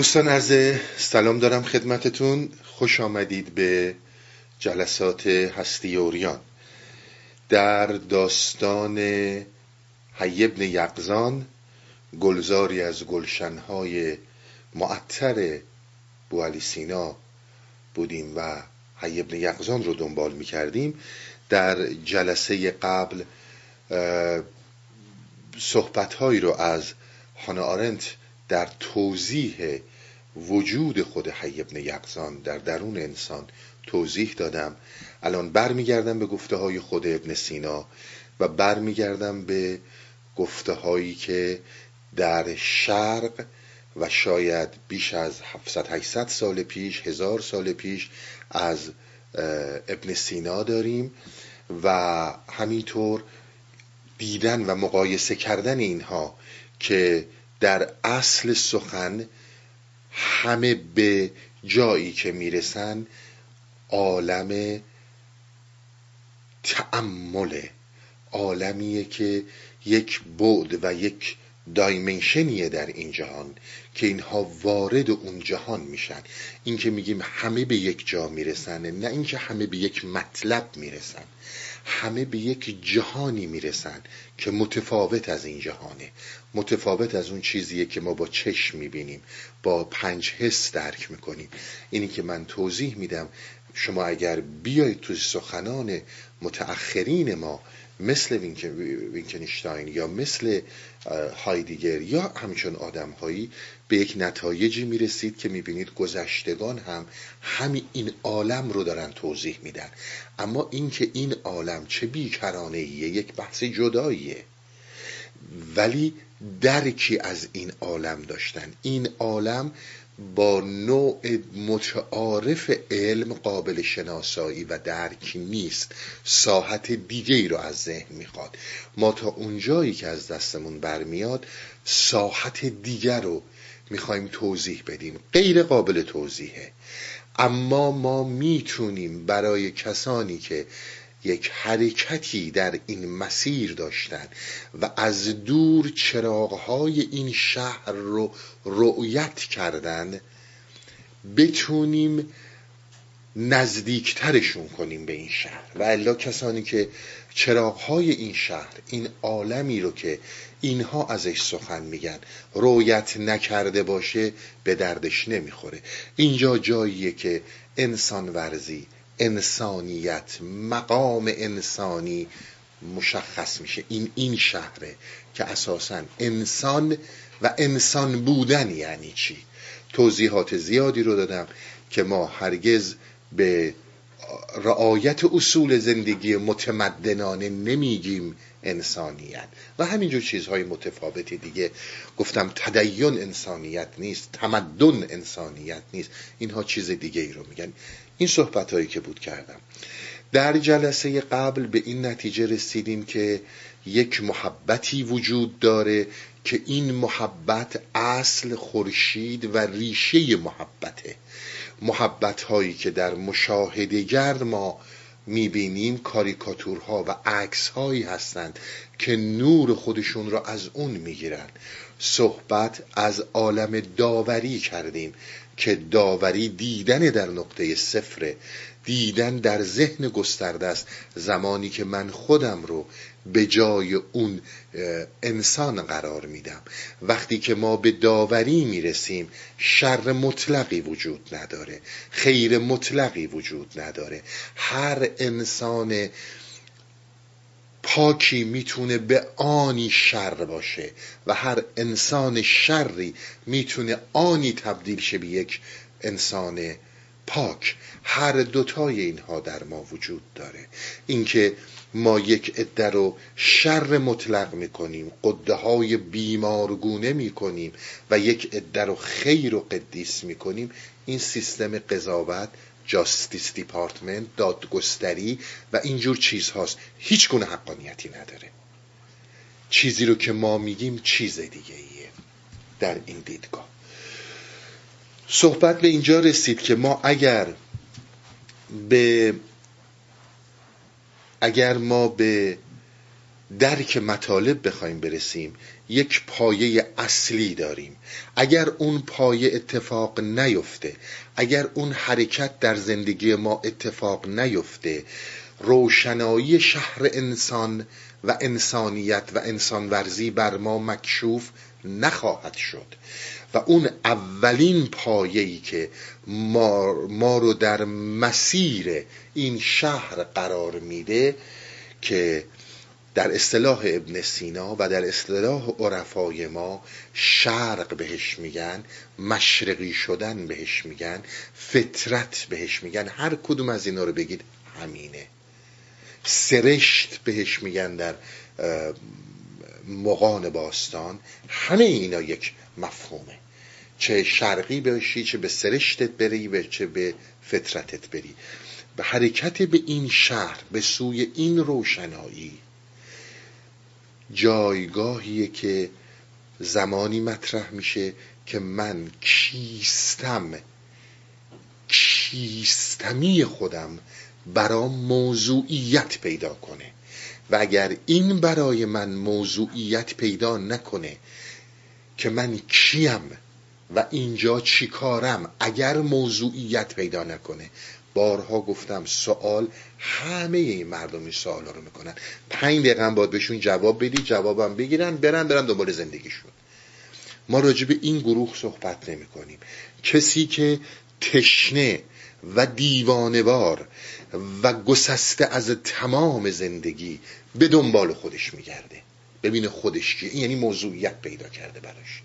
دوستان عرض سلام دارم خدمتتون. خوش آمدید به جلسات هستی اوریان. در داستان حیبن یقزان گلزاری از گلشنهای معطر بوالی سینا بودیم و حیبن یقزان رو دنبال می کردیم در جلسه قبل صحبتهایی رو از هانا آرنت در توضیح وجود خود حی ابن یقزان در درون انسان توضیح دادم. الان برمیگردم به گفته های خود ابن سینا و برمیگردم به گفته هایی که در شرق و شاید بیش از 700 800 سال پیش هزار سال پیش از ابن سینا داریم و همینطور دیدن و مقایسه کردن اینها که در اصل سخن همه به جایی که می‌رسن عالم تعمله عالمیه که یک بعد و یک دایمنشنیه در این جهان که اینها وارد اون جهان میشن. این که میگیم همه به یک جا می‌رسن نه اینکه همه به یک مطلب می‌رسن. همه به یک جهانی می‌رسن که متفاوت از این جهانه. متفاوت از اون چیزیه که ما با چشم می‌بینیم با پنج حس درک می‌کنیم. اینی که من توضیح میدم شما اگر بیایید تو سخنان متأخرین ما مثل وینکنشتاین یا مثل هایدیگر یا همچون آدم هایی به یک نتایجی می‌رسید که می‌بینید گذشتگان هم همین این عالم رو دارن توضیح میدن. اما اینکه این عالم چه بیکرانه ایه یک بحث جداییه. ولی درکی از این عالم داشتن. این عالم با نوع متعارف علم قابل شناسایی و درک نیست. ساحت دیگه ای رو از ذهن می‌خواد. ما تا اونجایی که از دستمون برمیاد ساحت دیگر رو می‌خوایم توضیح بدیم. غیر قابل توضیحه. اما ما می‌تونیم برای کسانی که یک حرکتی در این مسیر داشتن و از دور چراغهای این شهر رو رؤیت کردن بتونیم نزدیکترشون کنیم به این شهر. و الا کسانی که چراغهای این شهر این عالمی رو که اینها ازش سخن میگن. رویت نکرده باشه به دردش نمی‌خوره. اینجا جاییه که انسان ورزی انسانیت مقام انسانی مشخص میشه. این این شهره که اساسا انسان و انسان بودن یعنی چی؟ توضیحات زیادی رو دادم که ما هرگز به رعایت اصول زندگی متمدنانه نمیگیم انسانیت. و همینجور چیزهای متفاوتی دیگه. گفتم تدین انسانیت نیست تمدن انسانیت نیست. اینها چیز دیگه ای رو میگن. این صحبت هایی که بود کردم. در جلسه قبل به این نتیجه رسیدیم که یک محبتی وجود داره که این محبت اصل خورشید و ریشه محبته. محبت هایی که در مشاهدگر ما می‌بینیم کاریکاتورها و عکس هایی هستند که نور خودشون را از اون می‌گیرن. صحبت از عالم داوری کردیم که داوری دیدن در نقطه صفر دیدن در ذهن گسترده است. زمانی که من خودم رو به جای اون انسان قرار میدم. وقتی که ما به داوری می‌رسیم شر مطلقی وجود نداره خیر مطلقی وجود نداره. هر انسان پاکی می‌تونه به آنی شر باشه و هر انسان شری می‌تونه آنی تبدیل شه به یک انسان پاک. هر دوتای اینها در ما وجود داره. اینکه ما یک عده رو شر مطلق می‌کنیم قده های بیمارگونه می‌کنیم و یک عده رو خیر و قدیس می‌کنیم. این سیستم قضاوت جاستیس دیپارتمنت دادگستری و اینجور چیزهاست هیچ گونه حقانیتی نداره. چیزی رو که ما میگیم چیز دیگه ایه در این دیدگاه. صحبت به اینجا رسید که ما اگر به اگر ما به درک مطالب بخوایم برسیم یک پایه اصلی داریم. اگر اون پایه اتفاق نیفته اگر اون حرکت در زندگی ما اتفاق نیفته روشنایی شهر انسان و انسانیت و انسانورزی بر ما مکشوف نخواهد شد. و اون اولین پایه‌ای که ما, ما رو در مسیر این شهر قرار میده که در اصطلاح ابن سینا و در اصطلاح عرفای ما شرق بهش میگن مشرقی شدن بهش میگن فطرت بهش میگن هر کدوم از اینا رو بگید همینه. سرشت بهش میگن در مقان باستان همه اینا یک مفهومه. چه شرقی باشی چه به سرشتت بری و چه به فطرتت بری. به حرکت به این شهر به سوی این روشنایی جایگاهیه که زمانی مطرح میشه که من کیستم کیستمی خودم برام موضوعیت پیدا کنه. و اگر این برای من موضوعیت پیدا نکنه که من کیم و اینجا چی کارم اگر موضوعیت پیدا نکنه؟ بارها گفتم سوال همه این مردم این سوال رو می‌کنن. پنج دقیقه باید بهشون جواب بدی جوابم بگیرن برن برن دنبال زندگیشون. ما راجع به این گروه صحبت نمی کنیم کسی که تشنه و دیوانوار و گسسته از تمام زندگی به دنبال خودش میگرده. ببینه خودش که یعنی موضوعیت پیدا کرده براش.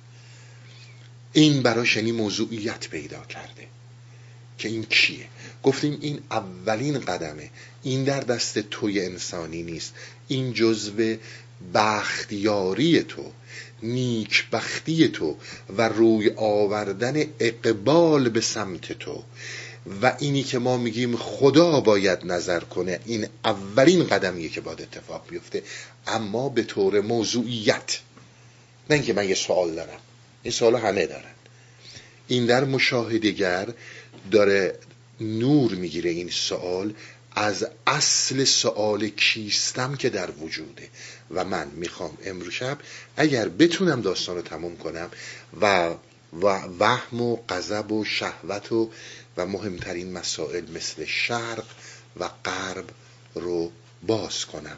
این براش یعنی موضوعیت پیدا کرده. که این کیه؟ گفتیم این اولین قدمه. این در دست توی انسانی نیست. این جزو بختیاری تو نیک بختی تو و روی آوردن اقبال به سمت تو. و اینی که ما میگیم خدا باید نظر کنه این اولین قدمیه که باید اتفاق بیفته. اما به طور موضوعیت. نه اینکه من یه سوال دارم. این سوال همه دارن. این در مشاهدگر داره نور می‌گیره این سوال از اصل سوال کیستم که در وجوده. و من می‌خوام امروز شب اگر بتونم داستان رو تموم کنم و وهم و غضب و شهوت و و مهمترین مسائل مثل شرق و غرب رو باز کنم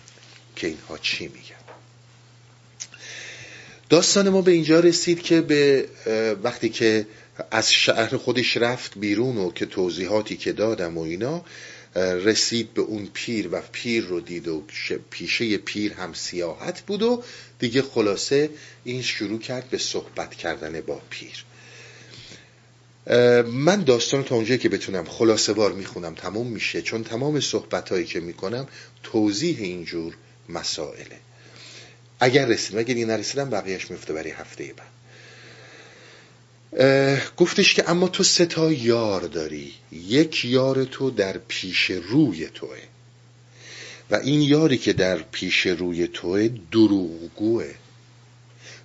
که اینها چی میگن؟ داستان ما به اینجا رسید که به وقتی که از شهر خودش رفت بیرون و که توضیحاتی که دادم و اینا رسید به اون پیر و پیر رو دید و پیشه پیر هم سیاحت بود و دیگه خلاصه این شروع کرد به صحبت کردن با پیر. من داستان تا اونجایی که بتونم خلاصه بار می‌خونم تموم میشه چون تمام صحبت هایی که می‌کنم توضیح اینجور مسائله. اگر رسیدم اگر این نرسیدم بقیهش میفته برای هفته بعد. گفتش که اما تو سه تا یار داری. یک یار تو در پیش روی توه. و این یاری که در پیش روی توه دروغگوه.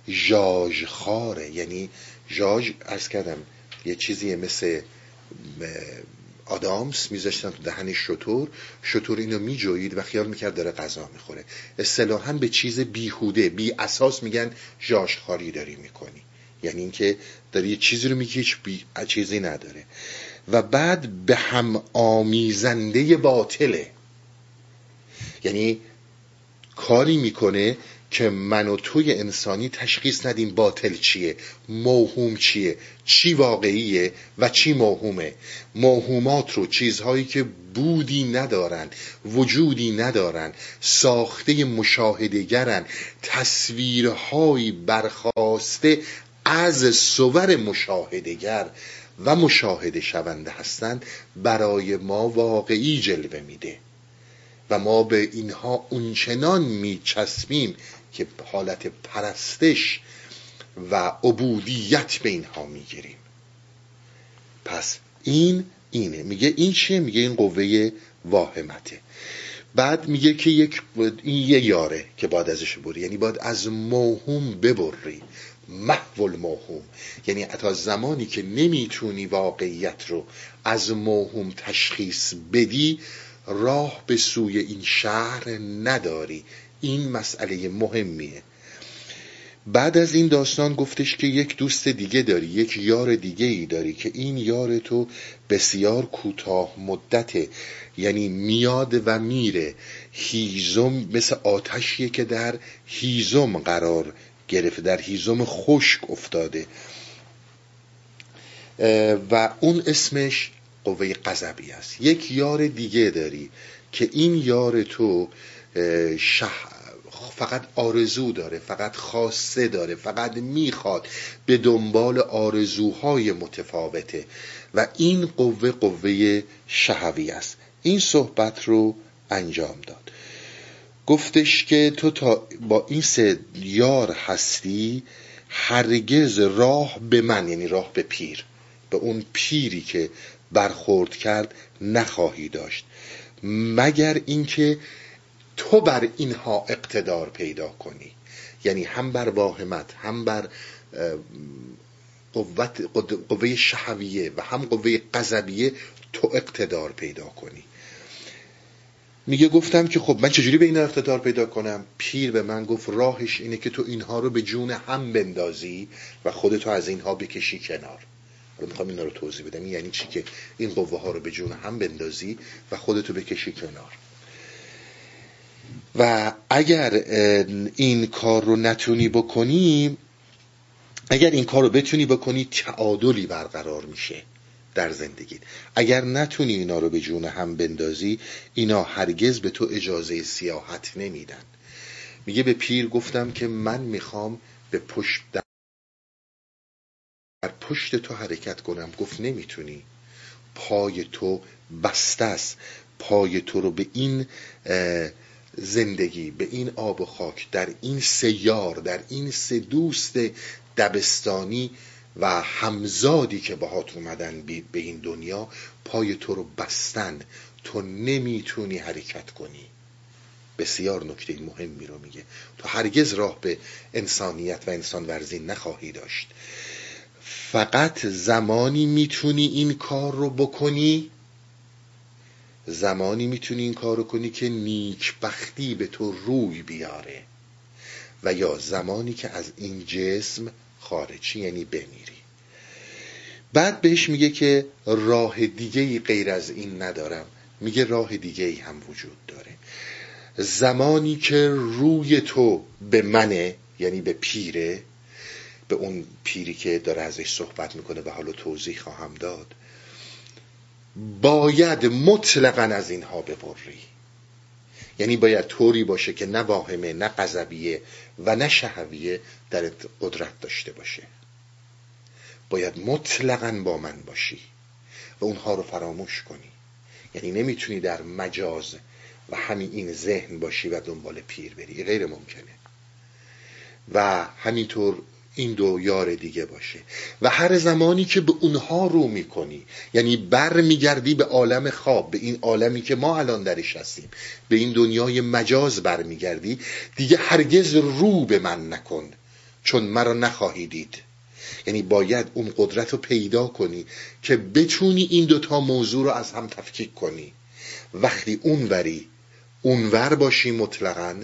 جاج خاره. یعنی جاج ارز کردم یه چیزی مثل آدامس میذاشتن تو دهن شطور شطور اینو میجوید و خیال می‌کرد داره غذا می‌خوره. اصطلاحا به چیز بیهوده بی اساس میگن خاری داری می‌کنی. یعنی اینکه داری یه چیزی رو میگی هیچ چیزی نداره. و بعد به هم آمیزنده باطله. یعنی کاری می‌کنه که من و توی انسانی تشخیص ندیم باطل چیه موهوم چیه چی واقعیه و چی موهومه. موهومات رو چیزهایی که بودی ندارن وجودی ندارن ساخته مشاهدگرن تصویرهایی برخواسته از صور مشاهدگر و مشاهده شونده هستند برای ما واقعی جلوه میده. و ما به اینها اونچنان میچسبیم که حالت پرستش و عبودیت به اینها می‌گیریم. پس این اینه. میگه این چیه؟ میگه این قوه واهمته. بعد میگه که یک این یه یاره که باید ازش بری. یعنی باید از موهوم ببری. محو الموهوم. یعنی تا زمانی که نمی‌تونی واقعیت رو از موهوم تشخیص بدی راه به سوی این شهر نداری. این مسئله مهمیه. بعد از این داستان گفتش که یک دوست دیگه داری یک یار دیگه ای داری که این یار تو بسیار کوتاه مدته یعنی میاد و میره. هیزم مثل آتشیه که در هیزم قرار گرفته در هیزم خشک افتاده. و اون اسمش قوه قذبی است. یک یار دیگه داری که این یار تو فقط آرزو داره فقط خواسته داره فقط می‌خواد به دنبال آرزوهای متفاوته. و این قوه قوه شهوی است. این صحبت رو انجام داد. گفتش که تو تا با این سه یار هستی هرگز راه به من یعنی راه به پیر به اون پیری که برخورد کرد نخواهی داشت. مگر اینکه تو بر اینها اقتدار پیدا کنی. یعنی هم بر واهمت هم بر قوت قوه شهویه و هم قوه قذبیه تو اقتدار پیدا کنی. میگه گفتم که خب من چجوری به این اقتدار پیدا کنم؟ پیر به من گفت راهش اینه که تو اینها رو به جون هم بندازی و خودتو از اینها بکشی کنار. حالا می‌خوام اینا رو توضیح بدم. یعنی چی که این قوه ها رو به جون هم بندازی و خودتو بکشی کنار. و اگر این کار رو نتونی بکنی اگر این کار رو بتونی بکنی تعادلی برقرار میشه در زندگی. اگر نتونی اینا رو به جون هم بندازی اینا هرگز به تو اجازه سیاحت نمیدن. میگه به پیر گفتم که من می‌خوام به پشت در پشت تو حرکت کنم. گفت نمی‌تونی. پای تو بسته است. پای تو رو به این زندگی به این آب و خاک در این سیار در این سه دوست دبستانی و همزادی که باهات اومدن به این دنیا پای تو رو بستن. تو نمی‌تونی حرکت کنی. بسیار نکته مهمی رو میگه. تو هرگز راه به انسانیت و انسان ورزی نخواهی داشت. فقط زمانی می‌تونی این کار رو بکنی زمانی می‌تونی این کارو کنی که نیکبختی به تو روی بیاره و یا زمانی که از این جسم خارجی یعنی بمیری. بعد بهش میگه که راه دیگه ای غیر از این ندارم. میگه راه دیگه ای هم وجود داره. زمانی که روی تو به منه یعنی به پیره به اون پیری که داره ازش صحبت می‌کنه و حالا توضیح خواهم داد باید مطلقا از اینها ببری یعنی باید طوری باشه که نه واهمه نه قذبیه و نه شهویه در قدرت داشته باشه. باید مطلقا با من باشی و اونها رو فراموش کنی. یعنی نمی‌تونی در مجاز و همین این ذهن باشی و دنبال پیر بری. غیر ممکنه. و همینطور این دو یار دیگه باشه. و هر زمانی که به اونها رو می‌کنی یعنی بر میگردی به عالم خواب به این عالمی که ما الان درش هستیم به این دنیای مجاز بر میگردی دیگه هرگز رو به من نکن چون مرا نخواهی دید. یعنی باید اون قدرت رو پیدا کنی که بتونی این دوتا موضوع رو از هم تفکیک کنی. وقتی اون وری اونور باشی مطلقا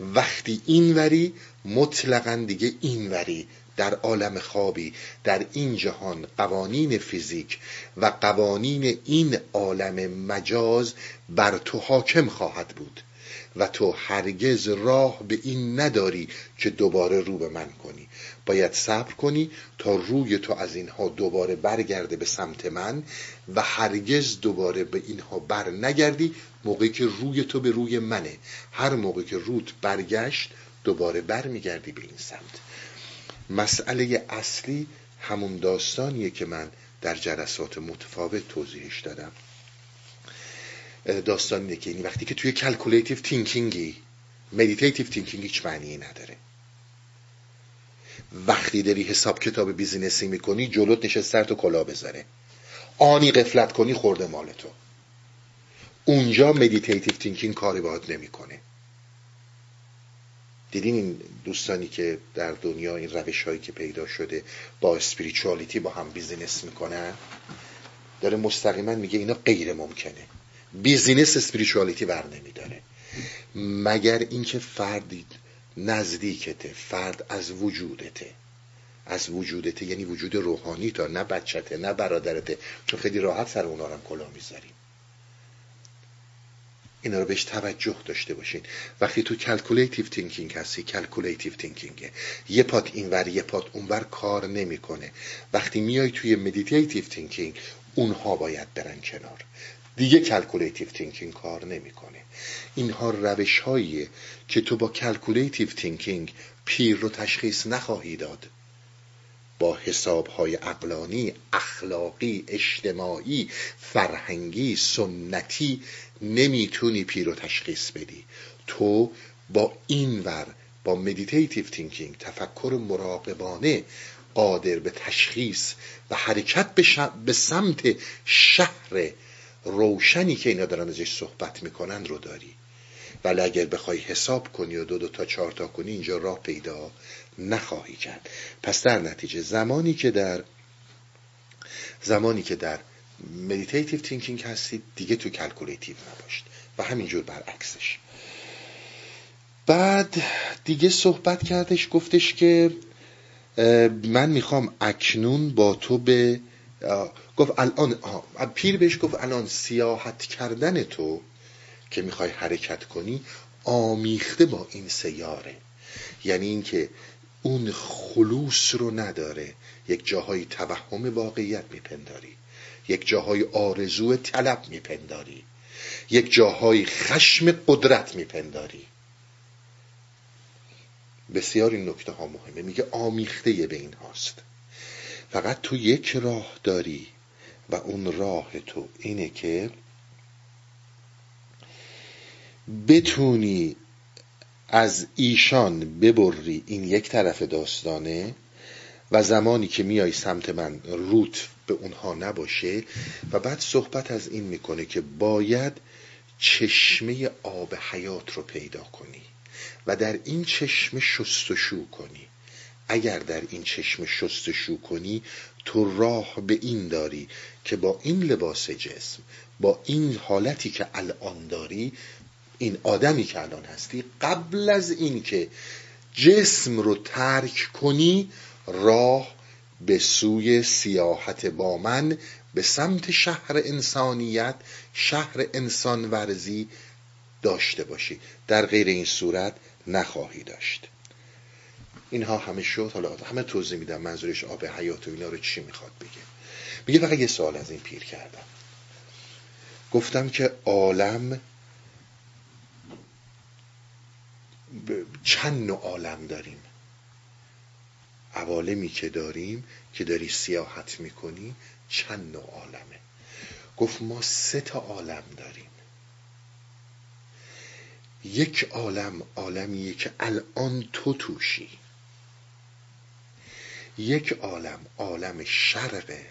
وقتی این وری مطلقا دیگه این وری در عالم خوابی در این جهان قوانین فیزیک و قوانین این عالم مجاز بر تو حاکم خواهد بود و تو هرگز راه به این نداری که دوباره رو به من کنی. باید صبر کنی تا روی تو از اینها دوباره برگرده به سمت من و هرگز دوباره به اینها بر نگردی موقعی که روی تو به روی منه. هر موقع که روت برگشت دوباره برمیگردی به این سمت. مسئله اصلی همون داستانیه که من در جلسات متفاوت توضیحش دادم. داستان اینه که این وقتی که توی calculative thinking ی meditative thinking هیچ معنی نداره. وقتی داری حساب کتاب business ی می‌کنی جلوت نشست سرتو کلاه بذاره. آنی غفلت کنی خورده مال تو. اونجا meditative thinking کاری باید نمی‌کنه. دیدین این دوستانی که در دنیا این روش هایی که پیدا شده با spirituality با هم business می‌کنن؟ داره مستقیما میگه اینا غیر ممکنه. business spirituality بر نمیداره. مگر اینکه فردی نزدیکته فرد از وجودته. از وجودته یعنی وجود روحانی تا نه بچته نه برادرته. چون خیلی راحت سر اونا هم کلاه می‌ذاریم. اینا رو بهش توجه داشته باشین. وقتی تو calculative thinking هستی calculative thinking ه یه پات اینور یه پات اونور کار نمی‌کنه. وقتی میای توی meditative thinking اونها باید برن کنار. دیگه calculative thinking کار نمی‌کنه. اینها روش هاییه که تو با calculative thinking پیر رو تشخیص نخواهی داد. با حساب های عقلانی اخلاقی اجتماعی فرهنگی سنتی نمی‌تونی پیر رو تشخیص بدی. تو با این ور با meditative thinking تفکر مراقبانه قادر به تشخیص و حرکت به سمت شهر روشنی که اینا دارن ازش صحبت می‌کنن رو داری. ولی اگر بخوای حساب کنی و دو دو تا چهار تا کنی اینجا راه پیدا نخواهی کرد. پس در نتیجه زمانی که در زمانی که در meditative thinking هستید دیگه تو calculative نباشید. و همینجور برعکسش. بعد دیگه صحبت کردش گفتش که من می‌خوام اکنون با تو به گفت الان پیر بهش گفت الان سیاحت کردن تو که می‌خوای حرکت کنی آمیخته با این سیاره. یعنی اینکه اون خلوص رو نداره یک جاهای توهم واقعیت میپنداری. یک جاهای آرزو طلب میپنداری. یک جاهای خشم قدرت میپنداری. بسیار این نکته ها مهمه. میگه آمیخته به این هاست. فقط تو یک راه داری و اون راه تو اینه که بتونی از ایشان ببری این یک طرف داستانه و زمانی که میای سمت من روت به اونها نباشه. و بعد صحبت از این می‌کنه که باید چشمه آب حیات رو پیدا کنی و در این چشمه شستشو کنی. اگر در این چشم شستشو کنی تو راه به این داری که با این لباس جسم با این حالتی که الان داری این آدمی که الان هستی قبل از اینکه جسم رو ترک کنی راه به سوی سیاحت با من به سمت شهر انسانیت شهر انسان ورزی داشته باشی. در غیر این صورت نخواهی داشت. اینها همه شد. حالا همه توضیح میدم منظورش آب حیات و اینا رو چی می‌خواد بگه. میگه فقط یه سوال از این پیر کردم. گفتم که عالم چند نوع عالم داریم؟ عوالمی که داریم که داری سیاحت می‌کنی چند نوع عالمه. گفت ما سه تا عالم داریم. یک عالم عالمیه که الان تو توشی. یک عالم عالم شرقه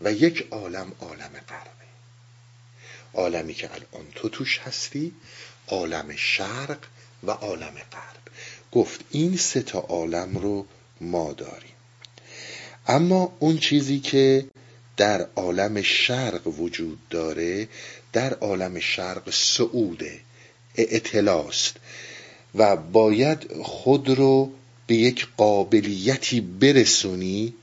و یک عالم عالم غربه. عالمی که الان تو توش هستی عالم شرق و عالم غرب. گفت این سه تا عالم رو ما داریم. اما اون چیزی که در عالم شرق وجود داره در عالم شرق سعوده اعتلاست و باید خود رو به یک قابلیتی برسونی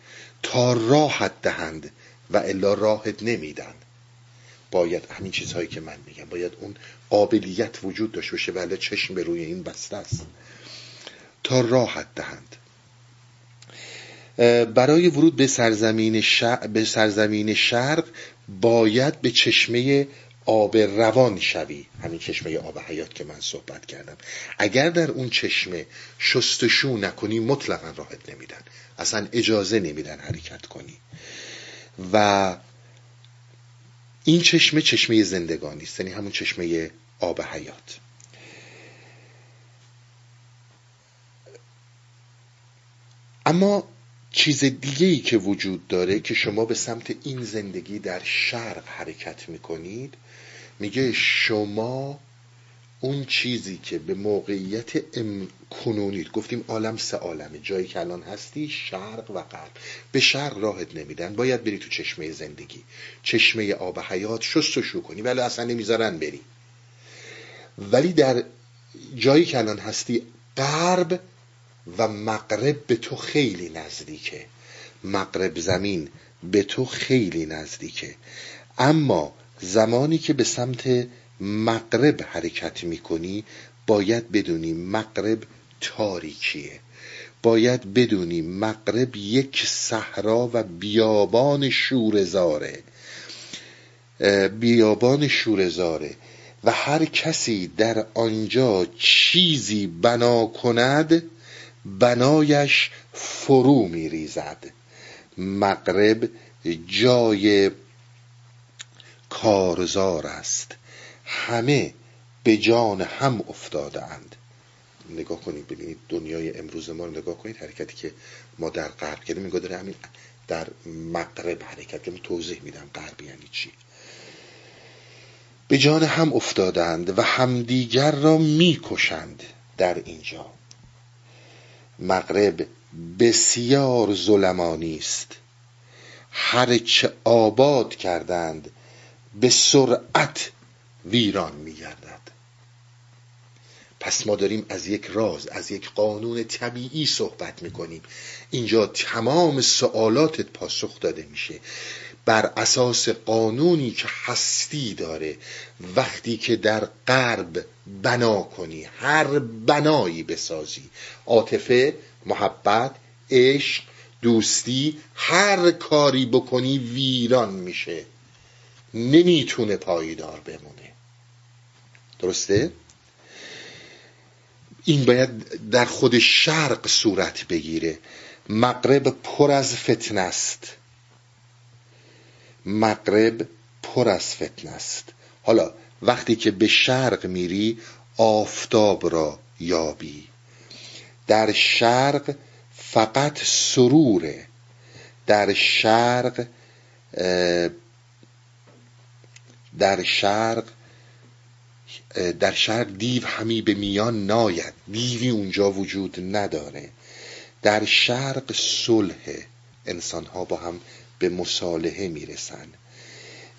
تا راحت دهند و الا راحت نمیدن. باید همین چیزهایی که من میگم باید اون قابلیت وجود داشته باشه ولی چشم به روی این بسته است. تا راحت دهند. برای ورود به سرزمین, شرق، به سرزمین شرق باید به چشمه آب روان شوی. همین چشمه آب حیات که من صحبت کردم. اگر در اون چشمه شستشو نکنی مطلقا راحت نمیدن اصلا اجازه نمیدن حرکت کنی. و این چشمه چشمه زندگانی است یعنی همون چشمه آب حیات. اما چیز دیگه ای که وجود داره که شما به سمت این زندگی در شرق حرکت می‌کنید میگه شما اون چیزی که به موقعیت کنونید گفتیم عالم سه عالمه جایی که الان هستی شرق و غرب. به شرق راهت نمیدن باید بری تو چشمه زندگی. چشمه آب حیات شست و شو کنی ولی اصلا نمی‌ذارن بری. ولی در جایی که الان هستی غرب و مغرب به تو خیلی نزدیکه. مغرب زمین به تو خیلی نزدیکه. اما زمانی که به سمت مغرب حرکت می‌کنی باید بدونی مغرب تاریکیه. باید بدونی مغرب یک صحرا و بیابان شورزاره بیابان شورزاره و هر کسی در آنجا چیزی بنا کند بنایش فرو میریزد. مغرب جای کارزار است. همه به جان هم افتاده اند. نگاه کنید ببینید دنیای امروز ما رو نگاه کنید حرکتی که ما در غرب کردیم. میگه داره همین در مغرب حرکت کنیم توضیح میدم غرب یعنی چی. به جان هم افتادند و همدیگر را می‌کشند در اینجا. مغرب بسیار ظلمانی است. هرچه آباد کردند به سرعت ویران میگردد. پس ما داریم از یک راز از یک قانون طبیعی صحبت می‌کنیم. اینجا تمام سوالاتت پاسخ داده میشه. بر اساس قانونی که هستی داره وقتی که در غرب بنا کنی هر بنایی بسازی عاطفه محبت عشق دوستی هر کاری بکنی ویران میشه. نمی‌تونه پایدار بمونه. درسته؟ این باید در خود شرق صورت بگیره. مغرب پر از فتنه است. مغرب پر از فتنه است. حالا وقتی که به شرق میری آفتاب را یابی. در شرق فقط سروره در شرق در شرق در شرق دیو همی به میان ناید. دیوی اونجا وجود نداره. در شرق صلح انسان ها با هم به مصالحه می‌رسن.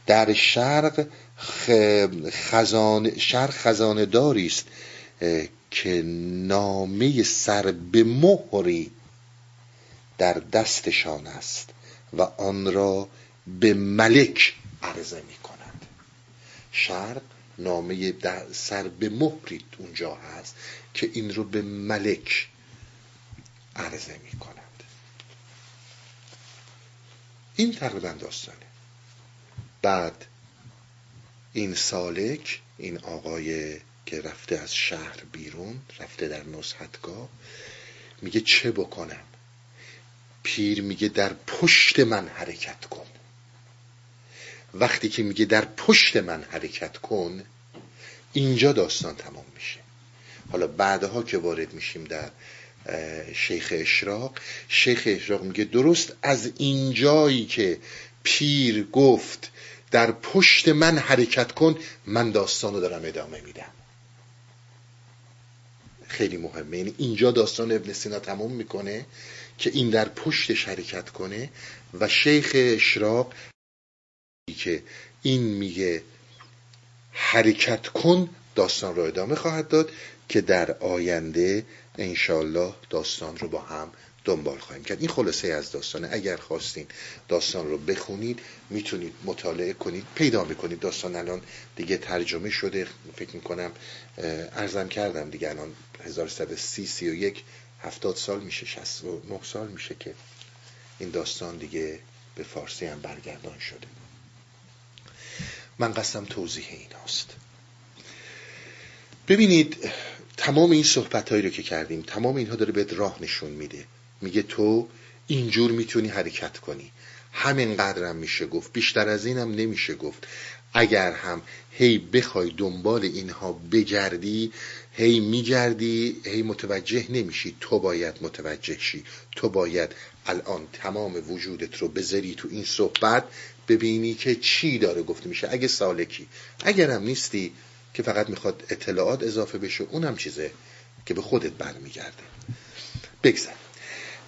در شرق خزانه شرق خزانه داری است که نامه سر به مهری در دستشان است و آن را به ملک عرضه می کنند شرق نامه سر به مهری اونجا هست که این رو به ملک عرضه می کنند این تقریبا داستانه. بعد این سالک این آقای که رفته از شهر بیرون رفته در نصحتگاه میگه چه بکنم؟ پیر میگه در پشت من حرکت کن. وقتی که میگه در پشت من حرکت کن اینجا داستان تمام میشه. حالا بعدها که وارد میشیم در شیخ اشراق. شیخ اشراق میگه درست از اینجایی که پیر گفت در پشت من حرکت کن من داستان رو دارم ادامه میدم. خیلی مهمه. یعنی اینجا داستان ابن سینا تموم می‌کنه که این در پشتش حرکت کنه و شیخ اشراق که این میگه حرکت کن داستان رو ادامه خواهد داد که در آینده انشالله داستان رو با هم دنبال خواهیم کرد. این خلاصه از داستانه. اگر خواستین داستان رو بخونید می‌تونید مطالعه کنید پیدا می‌کنید. داستان الان دیگه ترجمه شده. فکر می‌کنم ارزم کردم دیگه الان 1130 31 70 سال میشه 69 سال میشه که این داستان دیگه به فارسی هم برگردان شده. من قصدم توضیح این هاست ببینید تمام این صحبت هایی رو که کردیم تمام اینها داره بهت راه نشون میده. میگه تو اینجور می‌تونی حرکت کنی. همین قدرم میشه گفت. بیشتر از اینم نمیشه گفت. اگر هم هی بخوای دنبال اینها بگردی هی میگردی هی متوجه نمیشی. تو باید متوجه شی. تو باید الان تمام وجودت رو بذاری تو این صحبت. ببینی که چی داره گفته میشه. اگه سالکی. اگرم نیستی که فقط می‌خواد اطلاعات اضافه بشه اونم چیزه که به خودت برمیگرده بگذر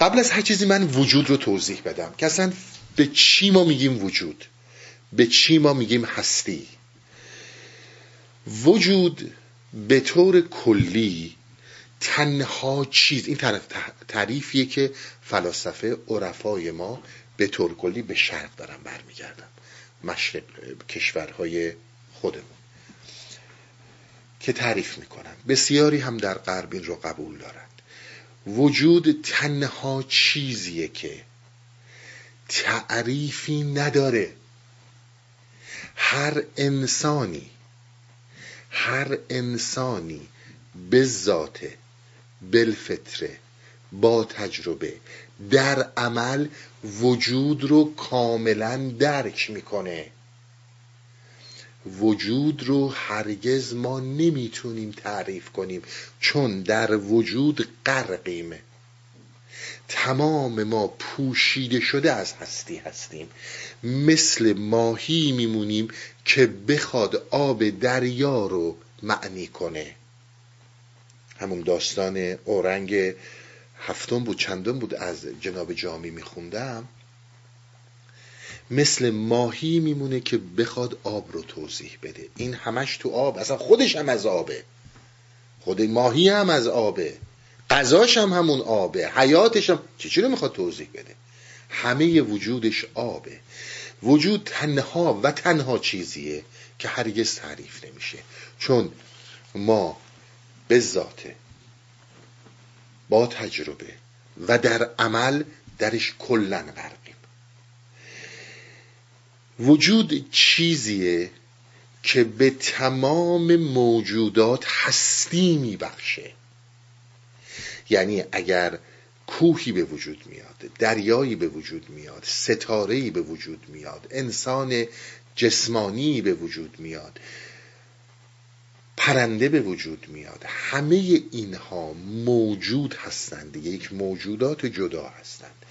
قبل از هر چیزی من وجود رو توضیح بدم که اصلا به چی ما میگیم وجود؟ به چی ما میگیم هستی؟ وجود به طور کلی تنها چیز این تعریفیه که فلاسفه عرفای ما به طور کلی به شرق دارن برمیگردن. مشرق کشورهای خودمون. که تعریف می‌کنن بسیاری هم در غرب این رو قبول دارند. وجود تنها چیزیه که تعریفی نداره. هر انسانی هر انسانی به ذاته بالفطره با تجربه در عمل وجود رو کاملا درک می‌کنه. وجود رو هرگز ما نمی‌تونیم تعریف کنیم. چون در وجود غرقیم تمام ما پوشیده شده از هستی هستیم. مثل ماهی میمونیم که بخواد آب دریا رو معنی کنه. همون داستان اورنگ هفتم بود چندم بود از جناب جامی میخوندم. مثل ماهی میمونه که بخواد آب رو توضیح بده. این همش تو آب اصلا خودش هم از آبه. خود ماهی هم از آبه. غذاش هم همون آبه. حیاتش هم چی رو می‌خواد توضیح بده؟ همه وجودش آبه. وجود تنها و تنها چیزیه که هرگز تعریف نمیشه. چون ما به ذاته با تجربه و در عمل درش کلا غرقیم وجود چیزیه که به تمام موجودات هستی میبخشه. یعنی اگر کوهی به وجود میاد دریایی به وجود میاد ستارهی به وجود میاد انسان جسمانی به وجود میاد پرنده به وجود میاد همه اینها موجود هستند. یک موجودات جدا هستند.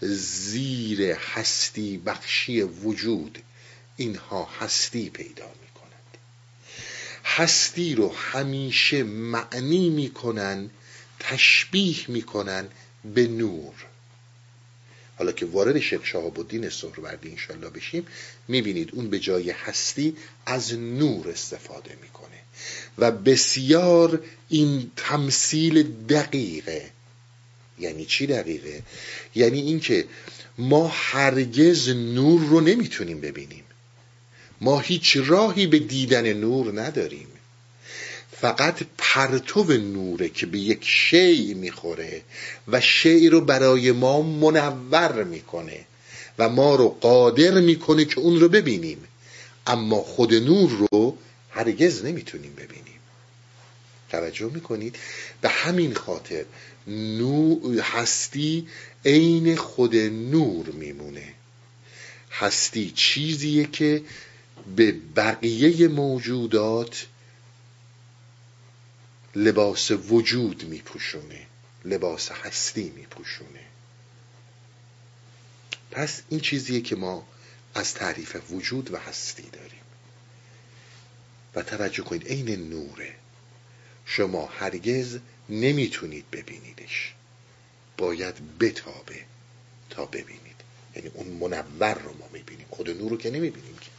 زیر هستی بخشی وجود اینها هستی پیدا می کنند هستی رو همیشه معنی می کنند تشبیه می کنند به نور. حالا که وارد شیخ شهاب الدین سهروردی انشالله بشیم می‌بینید اون به جای هستی از نور استفاده می‌کنه. و بسیار این تمثیل دقیقه. یعنی چی دقیقه؟ یعنی اینکه ما هرگز نور رو نمی‌تونیم ببینیم. ما هیچ راهی به دیدن نور نداریم. فقط پرتو نوره که به یک شیع می‌خوره و شیع رو برای ما منور می‌کنه و ما رو قادر می‌کنه که اون رو ببینیم. اما خود نور رو هرگز نمی‌تونیم ببینیم. توجه می‌کنید؟ به همین خاطر نور هستی عین خود نور میمونه. هستی چیزیه که به بقیه موجودات لباس وجود میپوشونه لباس هستی میپوشونه. پس این چیزیه که ما از تعریف وجود و هستی داریم. و توجه کنید عین نوره. شما هرگز نمی‌تونید ببینیدش. باید بتابه تا ببینید. یعنی اون منور رو ما می‌بینیم. خود نور رو که نمی‌بینیم که.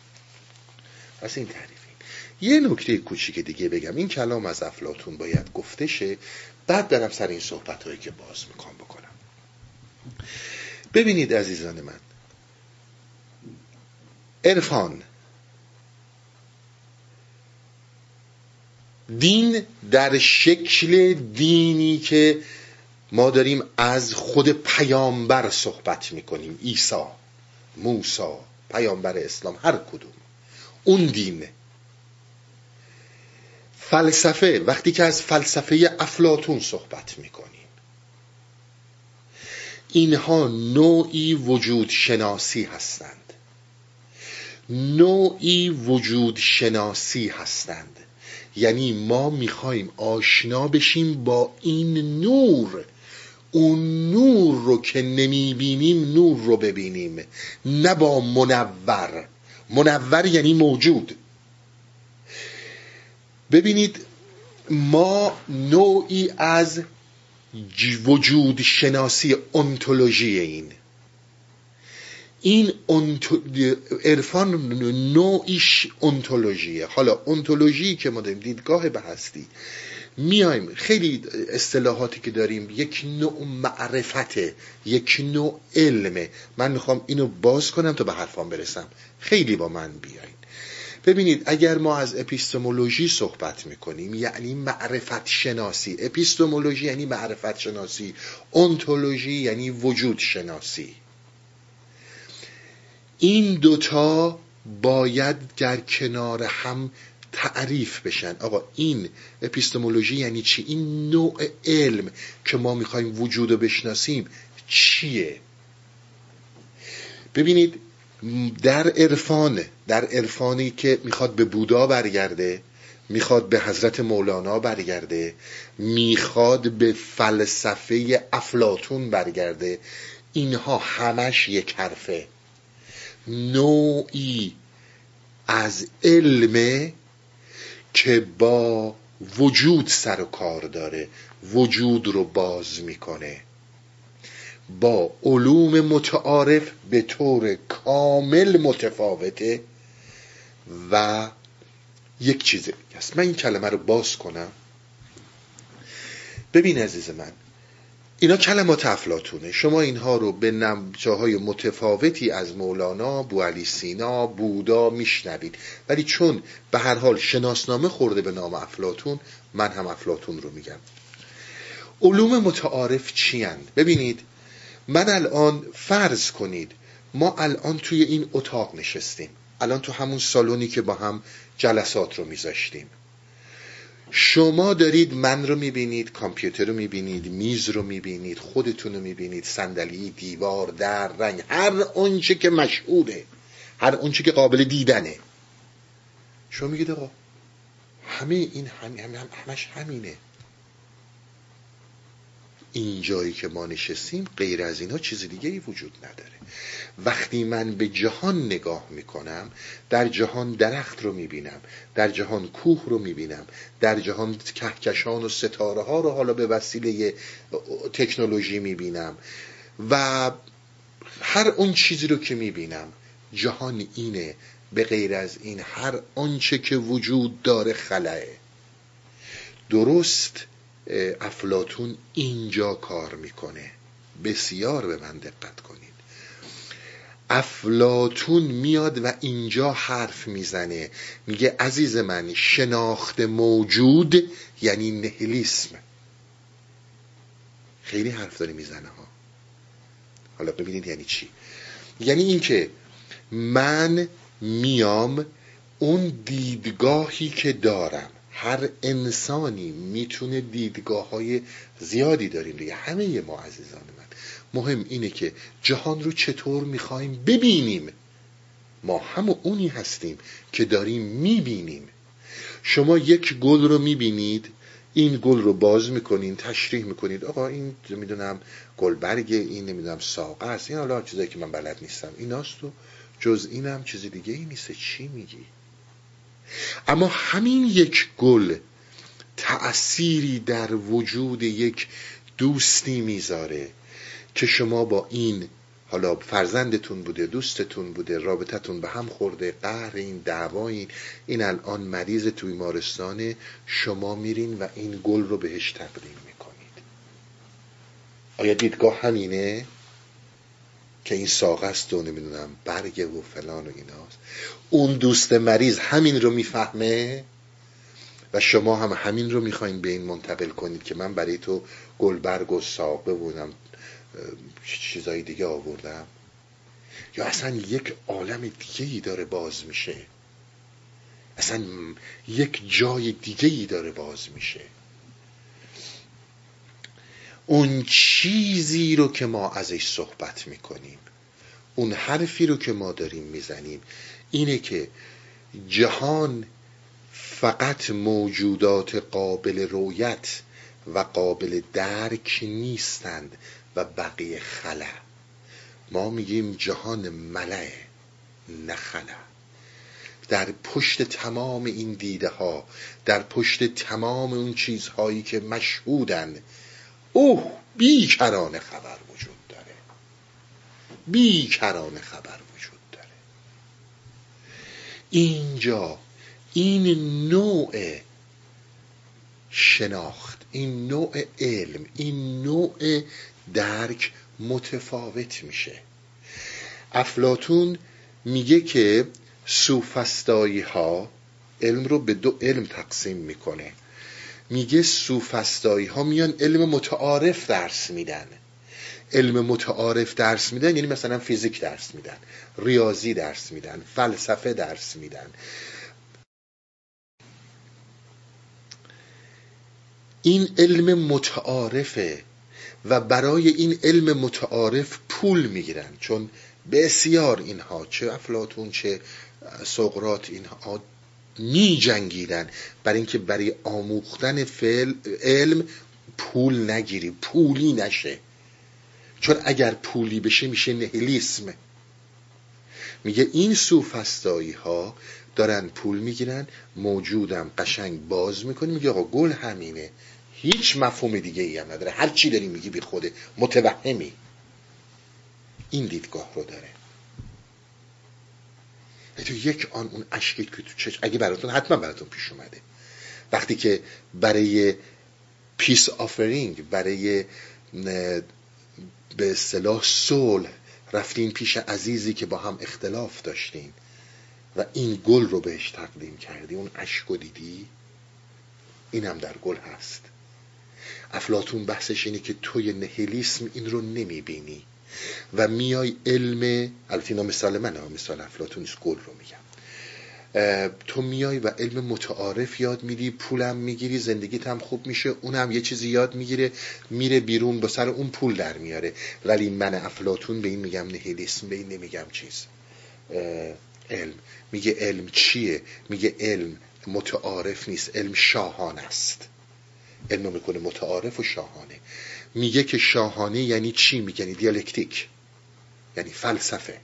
پس این تعریف یه نکته کوچیک دیگه بگم. این کلام از افلاتون باید گفته شه بعد برم سر این صحبت هایی که باز می‌کنم بکنم. ببینید عزیزان من. عرفان دین در شکل دینی که ما داریم از خود پیامبر صحبت می‌کنیم. عیسی موسی پیامبر اسلام هر کدوم. اون دینه فلسفه وقتی که از فلسفه افلاتون صحبت می‌کنیم. اینها نوعی وجود شناسی هستند. نوعی وجود شناسی هستند. یعنی ما می‌خوایم آشنا بشیم با این نور. اون نور رو که نمی‌بینیم نور رو ببینیم. نه با منور. منور یعنی موجود. ببینید ما نوعی از وجود شناسی انتولوژی این این عرفان نوعیش انتولوژیه حالا انتولوژی که ما داریم دیدگاه به هستی میایم. خیلی اصطلاحاتی که داریم یک نوع معرفته یک نوع علمه من می‌خوام اینو باز کنم تا به حرفان برسم. خیلی با من بیاین. ببینید اگر ما از اپیستمولوژی صحبت می‌کنیم یعنی معرفت شناسی اپیستمولوژی یعنی معرفت شناسی انتولوژی یعنی وجود شناسی این دوتا باید در کنار هم تعریف بشن. آقا این اپیستمولوژی یعنی چی؟ این نوع علم که ما می‌خوایم وجود بشناسیم چیه؟ ببینید در عرفان در عرفانی که می‌خواد به بودا برگرده می‌خواد به حضرت مولانا برگرده می‌خواد به فلسفه افلاتون برگرده اینها همش یک حرفه. نوعی از علم که با وجود سر و کار داره وجود رو باز می‌کنه. با علوم متعارف به طور کامل متفاوته و یک چیز است. من این کلمه رو باز کنم. ببین عزیز من اینا کلمات افلاتونه شما اینها رو به نمچه متفاوتی از مولانا، بو سینا، بودا میشنوید. ولی چون به هر حال شناسنامه خورده به نام افلاتون من هم افلاتون رو میگم. علوم متعارف چی ببینید من الان فرض کنید ما الان توی این اتاق نشستیم. الان تو همون سالونی که با هم جلسات رو میذاشتیم. شما دارید من رو می‌بینید کامپیوتر رو می‌بینید میز رو می‌بینید خودتون رو می‌بینید صندلی دیوار در رنگ هر اونچه که مشهوره هر اونچه که قابل دیدنه. شما میگید آقا همه این هم همش همینه. این جایی که ما نشستیم غیر از اینها چیز دیگه ای وجود نداره. وقتی من به جهان نگاه می‌کنم در جهان درخت رو می‌بینم در جهان کوه رو می‌بینم در جهان کهکشان و ستاره ها رو حالا به وسیله تکنولوژی می‌بینم و هر اون چیزی رو که می‌بینم جهان اینه به غیر از این هر آنچه که وجود داره خلاه درست افلاتون اینجا کار می‌کنه. بسیار به من دقت کنید. افلاتون میاد و اینجا حرف می‌زنه. میگه عزیز من شناخت موجود یعنی نهلیسم خیلی حرف داره می‌زنه ها. حالا ببینید یعنی چی. یعنی اینکه من میام اون دیدگاهی که دارم. هر انسانی می‌تونه دیدگاه های زیادی داریم دیگه. همه ما عزیزان من. مهم اینه که جهان رو چطور می‌خوایم ببینیم. ما همه اونی هستیم که داریم می‌بینیم. شما یک گل رو می‌بینید این گل رو باز می‌کنین تشریح می‌کنید. آقا این می‌دونم گلبرگ این نمی‌دونم ساقه است. این حالا چیزایی که من بلد نیستم. ایناست و جز اینم چیز دیگه ای نیست. چی میگی؟ اما همین یک گل تأثیری در وجود یک دوستی می‌ذاره که شما با این حالا فرزندتون بوده دوستتون بوده رابطتون به هم خورده قهر این دعوا این الان مریض توی مارستانه شما میرین و این گل رو بهش تقدیم می‌کنید. آیا دیدگاه همینه که این ساقه است و نمی‌دونم برگه و فلان و ایناست؟ اون دوست مریض همین رو می‌فهمه؟ و شما هم همین رو می‌خواین به این منتقل کنید که من برای تو گلبرگ و ساقه بودم چیزای دیگه آوردم؟ یا اصلا یک عالم دیگه ای داره باز میشه؟ اصلا یک جای دیگه ای داره باز میشه؟ اون چیزی رو که ما ازش صحبت می‌کنیم اون حرفی رو که ما داریم می‌زنیم اینه که جهان فقط موجودات قابل رویت و قابل درک نیستند و بقیه خلا. ما میگیم جهان ملعه نه در پشت تمام این دیده ها در پشت تمام اون چیزهایی که مشهودن اوه بیکران خبر وجود داره. بیکران خبر اینجا این نوع شناخت این نوع علم این نوع درک متفاوت میشه. افلاتون میگه که سوفستایی ها علم رو به دو علم تقسیم می‌کنه. میگه سوفستایی ها میان علم متعارف درس میدن. علم متعارف درس میدن یعنی مثلا فیزیک درس میدن ریاضی درس میدن فلسفه درس میدن. این علم متعارفه و برای این علم متعارف پول می‌گیرن چون بسیار اینها چه افلاتون چه سقرات اینها می جنگیدن برای اینکه برای آموختن فعل علم پول نگیری پولی نشه. چون اگر پولی بشه میشه نهلیسم میگه این سوفستایی ها دارن پول می‌گیرن موجودم قشنگ باز می‌کنی میگه آقا گل همینه. هیچ مفهوم دیگه ای هم نداره. هر چی داری میگی بی خوده متوهمی. این دیدگاه رو داره. تو یک آن اون اشکی که تو چش اگه براتون حتما براتون پیش اومده. وقتی که برای پیس آفرینگ برای به اصطلاح صلح رفتین پیش عزیزی که با هم اختلاف داشتین و این گل رو بهش تقدیم کردی. اون اشک دیدی؟ اینم در گل هست. افلاتون بحثش اینه که توی نهیلیسم این رو نمی‌بینی و میای علم البته اینا مثال من مثال افلاتون نیست گل رو میگم. تو میای و علم متعارف یاد میدی پولم می‌گیری زندگیت هم خوب میشه اونم یه چیزی یاد می‌گیره میره بیرون با سر اون پول در میاره. ولی من افلاتون به این میگم نهیلیسم به این نمیگم چیز. علم. میگه علم چیه؟ میگه علم متعارف نیست علم شاهان است. علم می‌کنه متعارف و شاهانه. میگه که شاهانه یعنی چی؟ میگه یعنی دیالکتیک. یعنی فلسفه.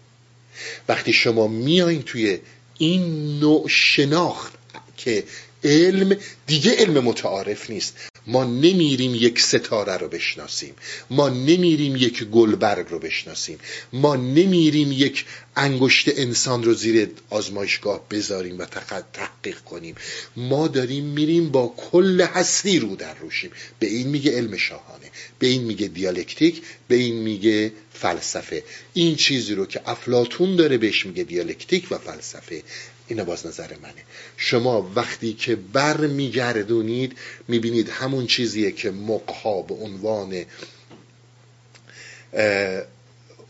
وقتی شما میایین توی این نوع شناخت که علم دیگه علم متعارف نیست. ما نمیریم یک ستاره رو بشناسیم. ما نمیریم یک گلبرگ رو بشناسیم. ما نمیریم یک انگشت انسان رو زیر آزمایشگاه بذاریم و تحقیق کنیم. ما داریم میریم با کل هستی رو در روشیم. به این میگه علم شاهانه. به این میگه دیالکتیک. به این میگه فلسفه. این چیزی رو که افلاتون داره بهش میگه دیالکتیک و فلسفه. اینا باز نظر منه. شما وقتی که بر میگردونید می‌بینید همون چیزیه که مقها به عنوان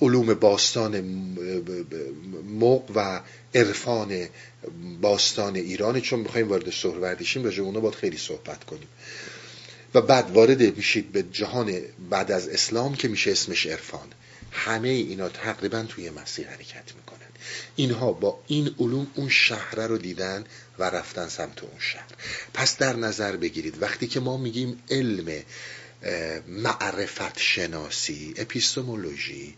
علوم باستان مق و عرفان باستان ایران. چون می‌خوایم وارد سهروردیشیم راجع اونا باید خیلی صحبت کنیم. و بعد وارد میشید به جهان بعد از اسلام که میشه اسمش عرفان. همه اینا تقریبا توی مسیر حرکت می‌کنن اینها با این علوم اون شهره رو دیدن و رفتن سمت اون شهر. پس در نظر بگیرید وقتی که ما میگیم علم معرفت شناسی اپیستمولوژی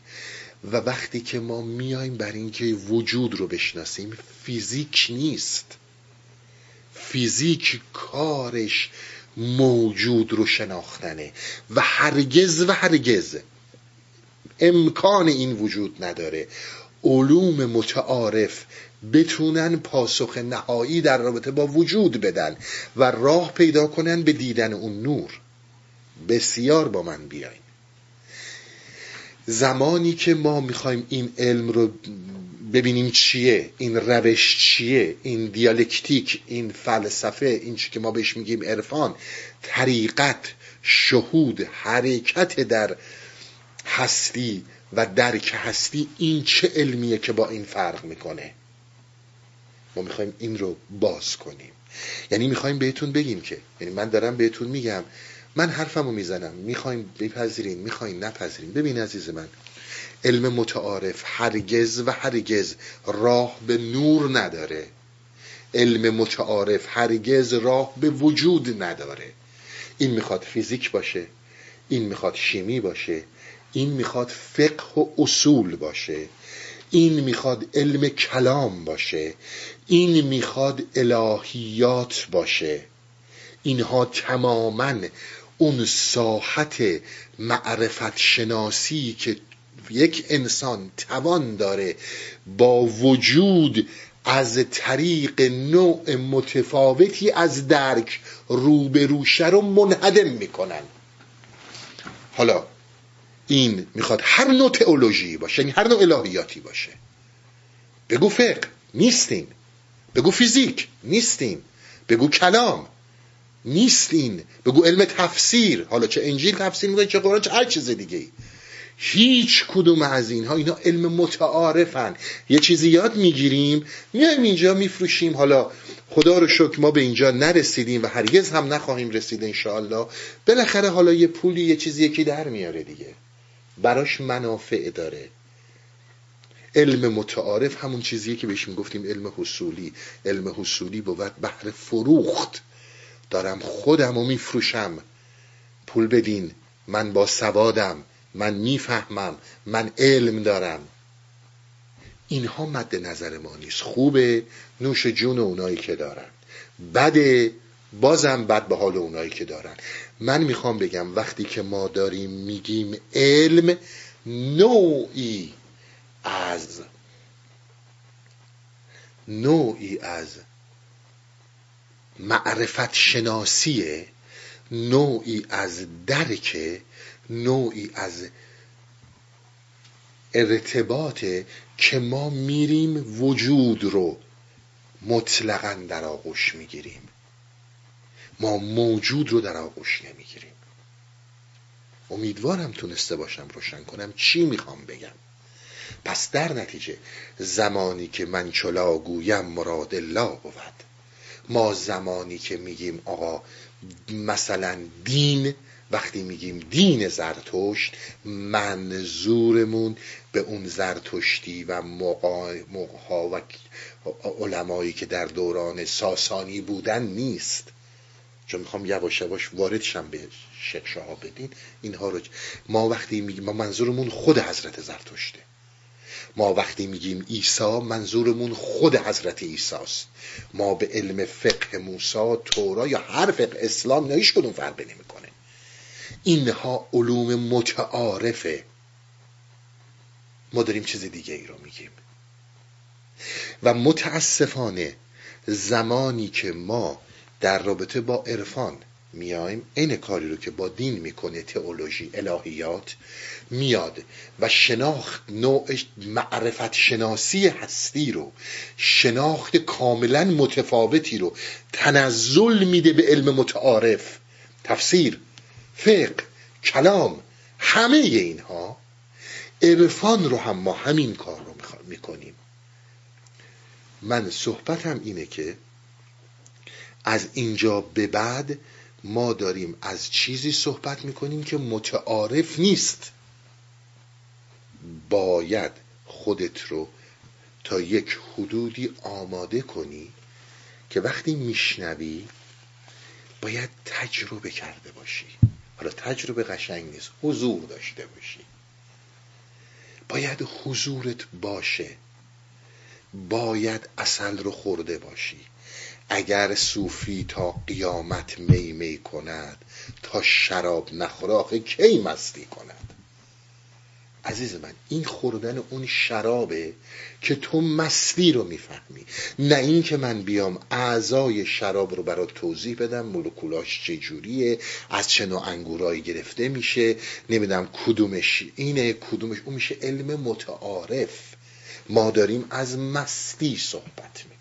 و وقتی که ما میایم بر اینکه وجود رو بشناسیم فیزیک نیست. فیزیک کارش موجود رو شناختنه و هرگز و هرگز امکان این وجود نداره. علوم متعارف بتونن پاسخ نهایی در رابطه با وجود بدن و راه پیدا کنن به دیدن اون نور. بسیار با من بیاین. زمانی که ما می‌خوایم این علم رو ببینیم چیه این روش چیه این دیالکتیک این فلسفه این چی که ما بهش میگیم عرفان طریقت شهود حرکت در هستی و درک هستی این چه علمیه که با این فرق می‌کنه. ما می‌خوایم این رو باز کنیم. یعنی می‌خوایم بهتون بگیم که یعنی من دارم بهتون میگم من حرفمو می‌زنم می‌خوایم بپذیرین می‌خوایم نپذیرین. ببین عزیز من علم متعارف هرگز و هرگز راه به نور نداره. علم متعارف هرگز راه به وجود نداره. این می‌خواد فیزیک باشه این می‌خواد شیمی باشه این می‌خواد فقه و اصول باشه. این می‌خواد علم کلام باشه. این می‌خواد الهیات باشه. اینها تماما اون ساحت معرفت شناسی که یک انسان توان داره با وجود از طریق نوع متفاوتی از درک روبروشه رو منهدم می‌کنن. حالا این می‌خواد هر نوع تئولوژی باشه یعنی هر نوع الهیاتی باشه. بگو فقه نیستین. بگو فیزیک نیستین. بگو کلام نیستین. بگو علم تفسیر حالا چه انجیل تفسیر می‌کنی چه قرآن چه هر چیز دیگه هیچ کدوم از اینها اینا علم متعارفن. یه چیزی یاد می‌گیریم میایم اینجا میفروشیم. حالا خدا رو شکر ما به اینجا نرسیدیم و هرگز هم نخواهیم رسید انشاءالله. بالاخره حالا یه پولی یه چیزی یکی در میاره دیگه. براش منافع داره. علم متعارف همون چیزیه که بهش می‌گفتیم علم حصولی. علم حصولی بود بهر فروخت. دارم خودم رو میفروشم. پول بدین. من با سوادم. من می‌فهمم. من علم دارم. اینها مد نظر ما نیست. خوبه نوش جون اونایی که دارن. بده. بازم بد به حال اونایی که دارن. من می‌خوام بگم وقتی که ما داریم میگیم علم نوعی از نوعی از معرفت شناسیه نوعی از درک نوعی از ارتباطه که ما میریم وجود رو مطلقا در آغوش می‌گیریم. ما موجود رو در آغوش نمی‌گیریم. امیدوارم تونسته باشم روشن کنم. چی می‌خوام بگم؟ پس در نتیجه زمانی که من چلا گویم مراد الله بود. ما زمانی که میگیم آقا مثلا دین وقتی میگیم دین زرتشت منظورمون به اون زرتشتی و مقها و علمایی که در دوران ساسانی بودن نیست. چون می‌خوام یواش یواش وارد شم به شیخ ها بدین اینها رو ما وقتی میگیم ما منظورمون خود حضرت زرتشته. ما وقتی میگیم عیسی منظورمون خود حضرت عیسی است. ما به علم فقه موسی تورا یا هر فقه اسلام نه کدوم فرقی نمی‌کنه. اینها علوم متعارفه. ما داریم چیز دیگه ای رو میگیم. و متاسفانه زمانی که ما در رابطه با عرفان میایم این کاری رو که با دین می‌کنه تئولوژی الهیات میاد و شناخت نوع معرفت شناسی هستی رو شناخت کاملا متفاوتی رو تنزل میده به علم متعارف تفسیر فقه کلام همه اینها. عرفان رو هم ما همین کار رو می‌کنیم. من صحبتم اینه که از اینجا به بعد ما داریم از چیزی صحبت می‌کنیم که متعارف نیست. باید خودت رو تا یک حدودی آماده کنی که وقتی میشنوی باید تجربه کرده باشی. حالا تجربه قشنگ نیست حضور داشته باشی. باید حضورت باشه. باید اصل رو خورده باشی. اگر صوفی تا قیامت می می کند تا شراب نخوره کی مستی کند؟ عزیز من این خوردن اون شرابه که تو مستی رو می‌فهمی. نه این که من بیام اعضای شراب رو برات توضیح بدم مولکولاش چجوریه از چه نوع انگورایی گرفته میشه نمی‌دونم کدومش اینه کدومش اون میشه علم متعارف. ما داریم از مستی صحبت می‌کنیم.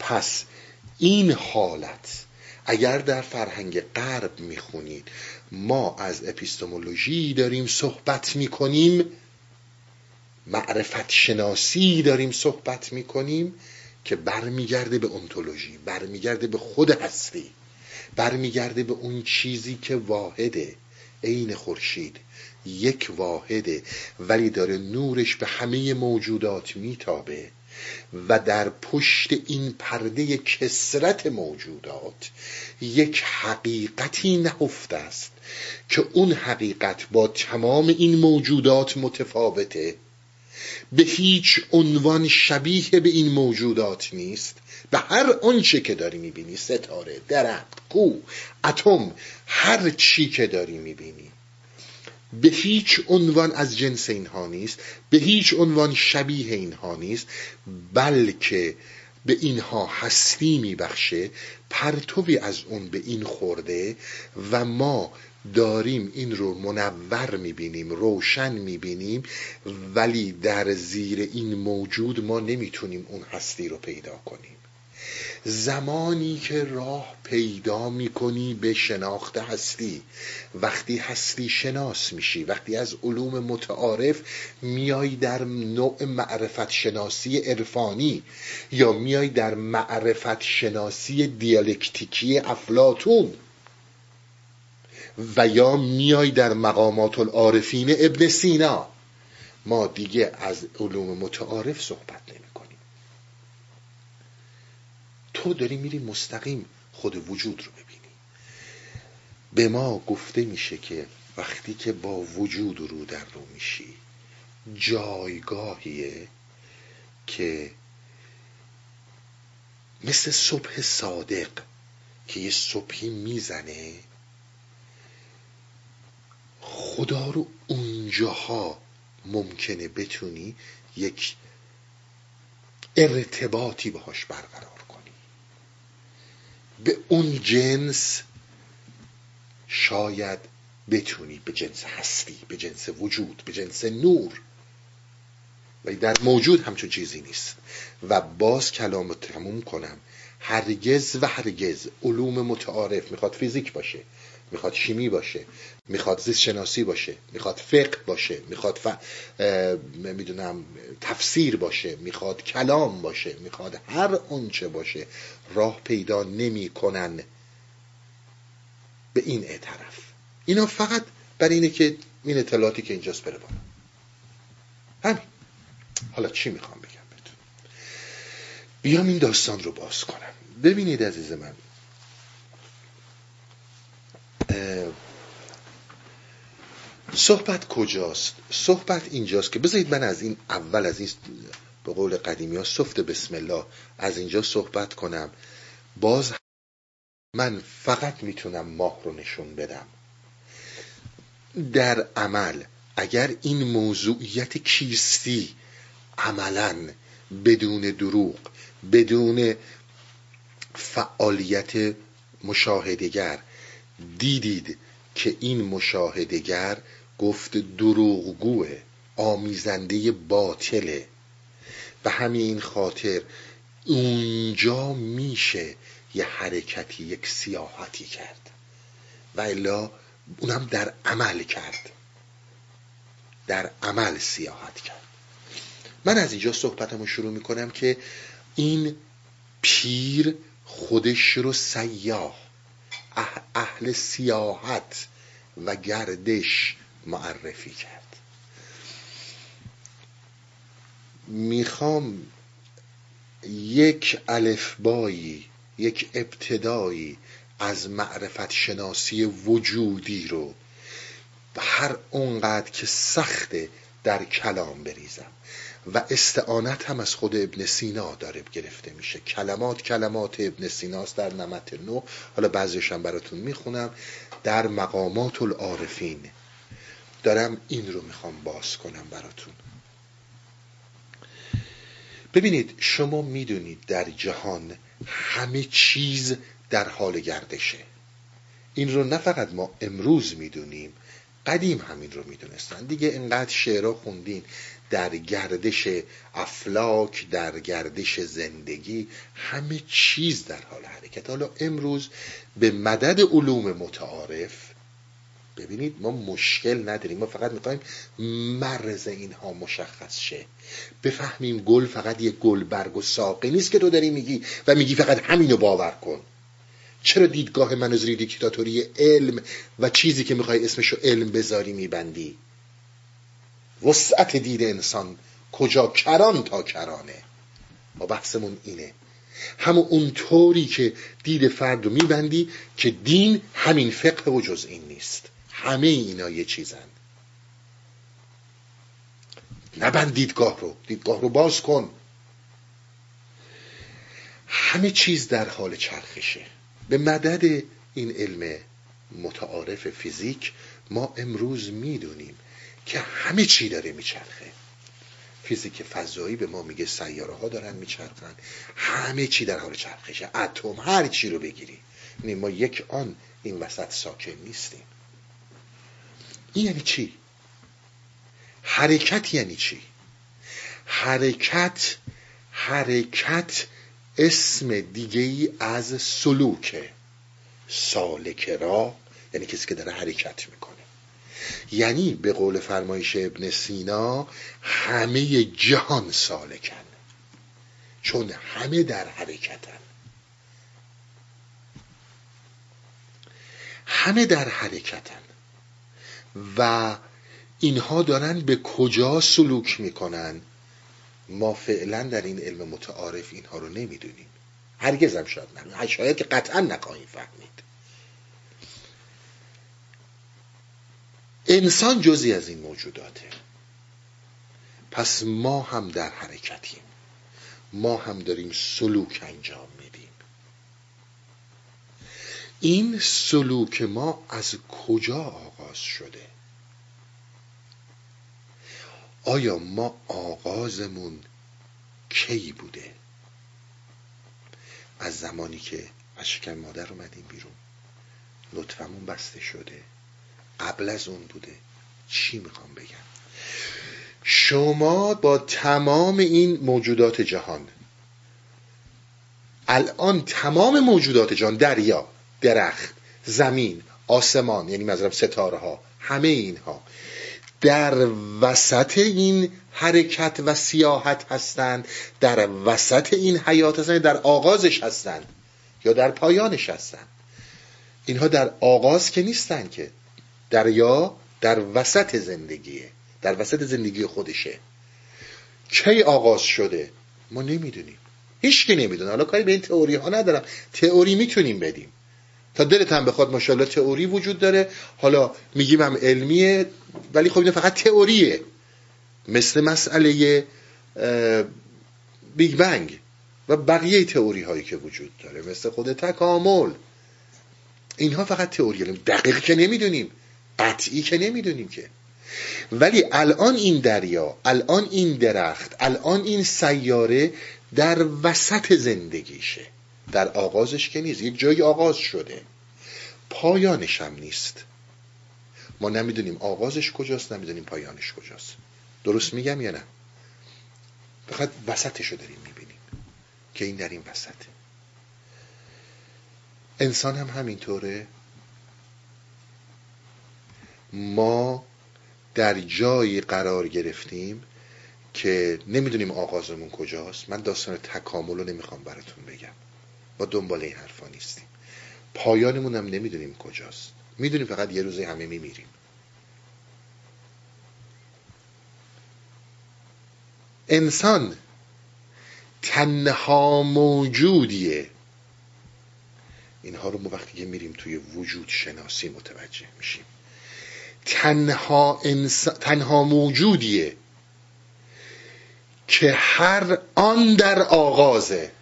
پس این حالت اگر در فرهنگ غرب می‌خونید ما از اپیستمولوژی داریم صحبت می‌کنیم معرفت شناسی داریم صحبت می‌کنیم که برمیگرده به انتولوژی برمیگرده به خود هستی برمیگرده به اون چیزی که واحده. عین خورشید یک واحده ولی داره نورش به همه موجودات میتابه. و در پشت این پرده کسرت موجودات یک حقیقتی نهفته است که اون حقیقت با تمام این موجودات متفاوته. به هیچ عنوان شبیه به این موجودات نیست. به هر آنچه که داری می‌بینی ستاره درخت کو اتم هر چی که داری می‌بینی. به هیچ عنوان از جنس اینها نیست به هیچ عنوان شبیه اینها نیست بلکه به اینها هستی میبخشه پرتوی از اون به این خورده و ما داریم این رو منور می‌بینیم روشن می‌بینیم ولی در زیر این موجود ما نمی‌تونیم اون هستی رو پیدا کنیم. زمانی که راه پیدا می‌کنی به شناخت هستی. وقتی هستی شناس میشی وقتی از علوم متعارف میای در نوع معرفت شناسی عرفانی یا میای در معرفت شناسی دیالکتیکی افلاتون و یا میای در مقامات العارفین ابن سینا. ما دیگه از علوم متعارف صحبت نمی تو داری میری مستقیم خود وجود رو ببینی به ما گفته میشه که وقتی که با وجود رو در رو میشی جایگاهیه که مثل صبح صادق که یه صبحی می‌زنه خدا رو اونجاها ممکنه بتونی یک ارتباطی باهاش برقرار به اون جنس شاید بتونی به جنس هستی به جنس وجود به جنس نور. و در موجود همچون چیزی نیست. و باز کلام رو تموم کنم. هرگز و هرگز علوم متعارف می‌خواد فیزیک باشه می‌خواد شیمی باشه می‌خواد زیست شناسی باشه می‌خواد فقه باشه می‌خواد ف... می‌دونم تفسیر باشه می‌خواد کلام باشه می‌خواد هر اونچه باشه راه پیدا نمی‌کنن به این اعترف اینا فقط برای اینه که این اطلاعاتی که اینجاست بره بالا. همین. حالا چی می‌خوام بگم بهتون؟ بیام این داستان رو باز کنم. ببینید عزیز من صحبت کجاست؟ صحبت اینجاست که بذارید من از این اول از این به قول قدیمی ها صفت بسم الله از اینجا صحبت کنم. باز من فقط می‌تونم ماه رو نشون بدم. در عمل اگر این موضوعیت کیستی عملا بدون دروغ بدون فعالیت مشاهدگر دیدید که این مشاهدگر گفت دروغگوه آمیزنده باطله. و همین خاطر اونجا میشه یه حرکتی یک سیاحتی کرد. و الا اونم در عمل کرد. در عمل سیاحت کرد. من از اینجا صحبتمو شروع می‌کنم که این پیر خودش رو سیاه اهل سیاحت و گردش معرفی کرد. می‌خوام یک الفبایی یک ابتدایی از معرفت شناسی وجودی رو هر اونقدر که سخته در کلام بریزم. و استعانت هم از خود ابن سینا داره گرفته میشه. کلمات کلمات ابن سیناست در نمت نو. حالا بعضیش هم براتون می‌خونم. در مقامات العارفین. دارم این رو می‌خوام باز کنم براتون. ببینید شما می‌دونید در جهان همه چیز در حال گردشه. این رو نه فقط ما امروز می‌دونیم قدیم همین رو می‌دونستن. دیگه انقدر شعرها خوندین در گردش افلاک در گردش زندگی همه چیز در حال حرکت. حالا امروز به مدد علوم متعارف ببینید ما مشکل نداریم. ما فقط می‌خوایم مرز اینها مشخص شه. بفهمیم گل فقط یه گل برگ و ساقه نیست که تو داری میگی و میگی فقط همینو باور کن. چرا دیدگاه من از دیکتاتوری علم و چیزی که می‌خوای اسمشو علم بذاری میبندی؟ وسعت دید انسان کجا کران تا کرانه. ما بحثمون اینه. همون اون طوری که دید فرد رو میبندی که دین همین فقه و جز این نیست. همه اینا یه چیزن. نبند دیدگاه رو. دیدگاه رو باز کن. همه چیز در حال چرخشه. به مدد این علم متعارف فیزیک ما امروز می‌دونیم که همه چی داره میچرخه. فیزیک فضایی به ما میگه سیاره ها دارن میچرخن. همه چی در حال چرخشه. اتم هر چی رو بگیری. ما یک آن این وسط ساکن نیستیم. این یعنی چی? حرکت یعنی چی؟ حرکت حرکت اسم دیگه ای از سلوکه. سالک را یعنی کسی که داره حرکت می‌کنه. یعنی به قول فرمایش ابن سینا همه جهان سالکن. چون همه در حرکتن. همه در حرکتن. و اینها دارن به کجا سلوک می‌کنن؟ ما فعلا در این علم متعارف اینها رو نمی‌دونیم. هرگز شاید نه شاید که قطعا نخواهیم فهمید. انسان جزی از این موجوداته. پس ما هم در حرکتیم. ما هم داریم سلوک انجام میدیم. این سلوک ما از کجا آغاز شده. آیا ما آغازمون کی بوده؟ از زمانی که از شکم مادر اومدیم بیرون لطفمون بسته شده. قبل از اون بوده. چی می‌خوام بگم؟ شما با تمام این موجودات جهان الان تمام موجودات جهان دریا درخت زمین آسمان یعنی مذرم ستاره ها همه اینها. در وسط این حرکت و سیاحت هستند در وسط این حیات هستند در آغازش هستند یا در پایانش هستند. اینها در آغاز که نیستن که دریا در وسط زندگیه در وسط زندگی خودشه. کی آغاز شده؟ ما نمی‌دونیم. هیچکی نمی‌دونه. حالا کاری به این تئوری ها ندارم. تئوری می‌تونیم بدیم. دلت هم بخواد ماشاءالله تئوری وجود داره. حالا میگیم هم علمیه ولی خب این فقط تئوریه. مثل مسئله بیگ بنگ و بقیه تئوری هایی که وجود داره. مثل خود تکامل. اینها فقط تئوری دقیق که نمی‌دونیم قطعی که نمی‌دونیم که. ولی الان این دریا الان این درخت الان این سیاره در وسط زندگیشه. در آغازش که نیست. یک جایی آغاز شده. پایانش هم نیست. ما نمی‌دونیم آغازش کجاست نمی‌دونیم پایانش کجاست. درست میگم یا نه؟ فقط وسطش رو داریم می‌بینیم که این در این وسطه انسان هم همینطوره. ما در جایی قرار گرفتیم که نمی‌دونیم آغازمون کجاست. من داستان تکامل رو نمی‌خوام براتون بگم. ما دنبال این حرفا نیستیم. پایانمون هم نمی‌دونیم کجاست. می‌دونیم فقط یه روزی همه میمیریم. انسان تنها موجودیه. اینها رو ما وقتی که میریم توی وجود شناسی متوجه میشیم. تنها, تنها موجودیه که هر آن در آغازه.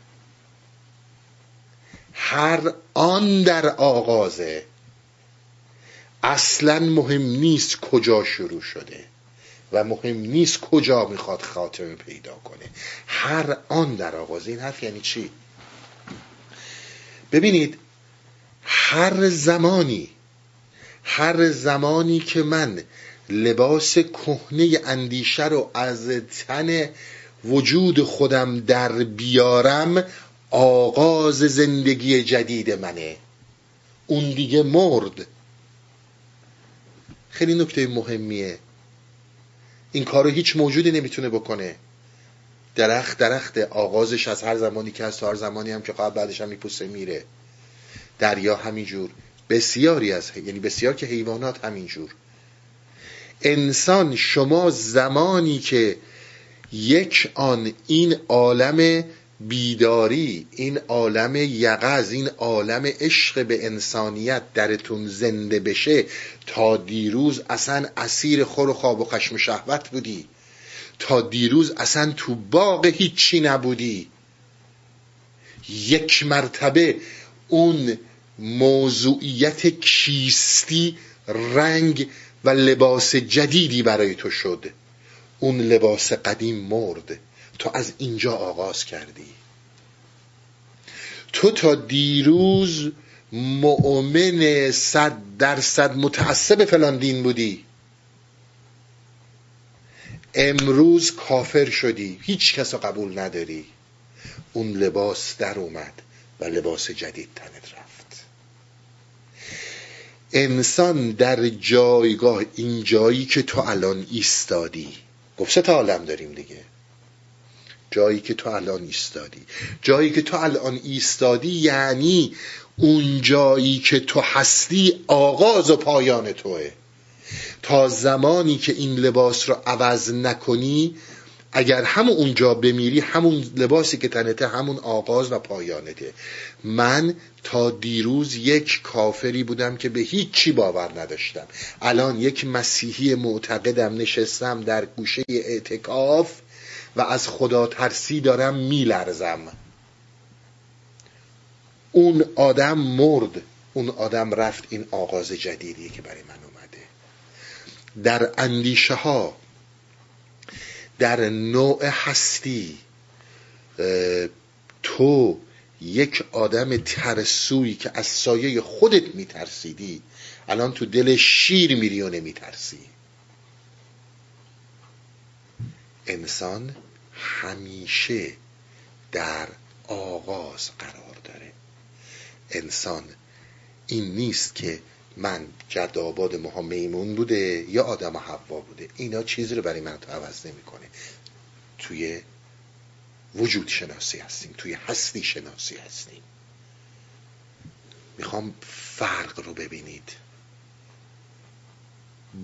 هر آن در آغازه. اصلا مهم نیست کجا شروع شده و مهم نیست کجا می‌خواد خاتمه پیدا کنه. هر آن در آغازه. این حرف یعنی چی؟ ببینید هر زمانی هر زمانی که من لباس کهنه اندیشه رو از تن وجود خودم در بیارم آغاز زندگی جدید منه. اون دیگه مرد. خیلی نکته مهمیه. این کارو هیچ موجودی نمی‌تونه بکنه. درخت درخت آغازش از هر زمانی که از هر زمانی هم که قبل بعدش هم میپوسه میره. دریا همینجور. بسیاری از یعنی بسیار که حیوانات همینجور. انسان شما زمانی که یک آن این عالم بیداری این عالم یقز این عالم عشق به انسانیت درتون زنده بشه تا دیروز اصلا اسیر خور و خواب و خشم شهوت بودی. تا دیروز اصلا تو باغ هیچی نبودی. یک مرتبه اون موضوعیت کیستی رنگ و لباس جدیدی برای تو شد. اون لباس قدیم مرد. تو از اینجا آغاز کردی. تو تا دیروز مؤمن صد درصد متعصب فلان دین بودی. امروز کافر شدی. هیچ کس قبول نداری. اون لباس در اومد و لباس جدید تنت رفت. انسان در جایگاه این جایی که تو الان ایستادی. گفت تا عالم داریم دیگه. جایی که تو الان ایستادی. جایی که تو الان ایستادی یعنی اون جایی که تو هستی آغاز و پایان توه. تا زمانی که این لباس رو عوض نکنی اگر همون اونجا بمیری همون لباسی که تنته همون آغاز و پایانته. من تا دیروز یک کافری بودم که به هیچی باور نداشتم. الان یک مسیحی معتقدم نشستم در گوشه اعتکاف و از خدا ترسی دارم میلرزم. اون آدم مرد اون آدم رفت این آغاز جدیدی که برای من اومده. در اندیشه ها در نوع هستی تو یک آدم ترسویی که از سایه خودت میترسیدی الان تو دل شیر میری و نمیترسی. انسان همیشه در آغاز قرار داره. انسان این نیست که من جد آباد ماها میمون بوده یا آدم حوا بوده. اینا چیزی رو برای من تو عوض نمی‌کنه. توی وجود شناسی هستیم توی هستی شناسی هستیم. می‌خوام فرق رو ببینید.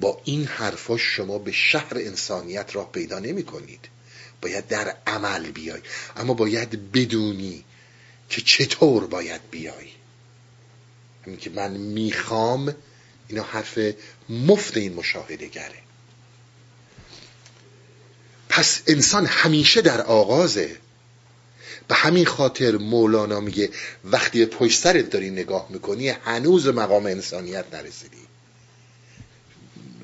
با این حرفا شما به شهر انسانیت راه پیدا نمی کنید باید در عمل بیای. اما باید بدونی که چطور باید بیای. همین که من می‌خوام اینا حرف مفت این مشاهده گره پس انسان همیشه در آغازه. به همین خاطر مولانا میگه وقتی به پشت سرت داری نگاه می‌کنی هنوز مقام انسانیت نرسیدی.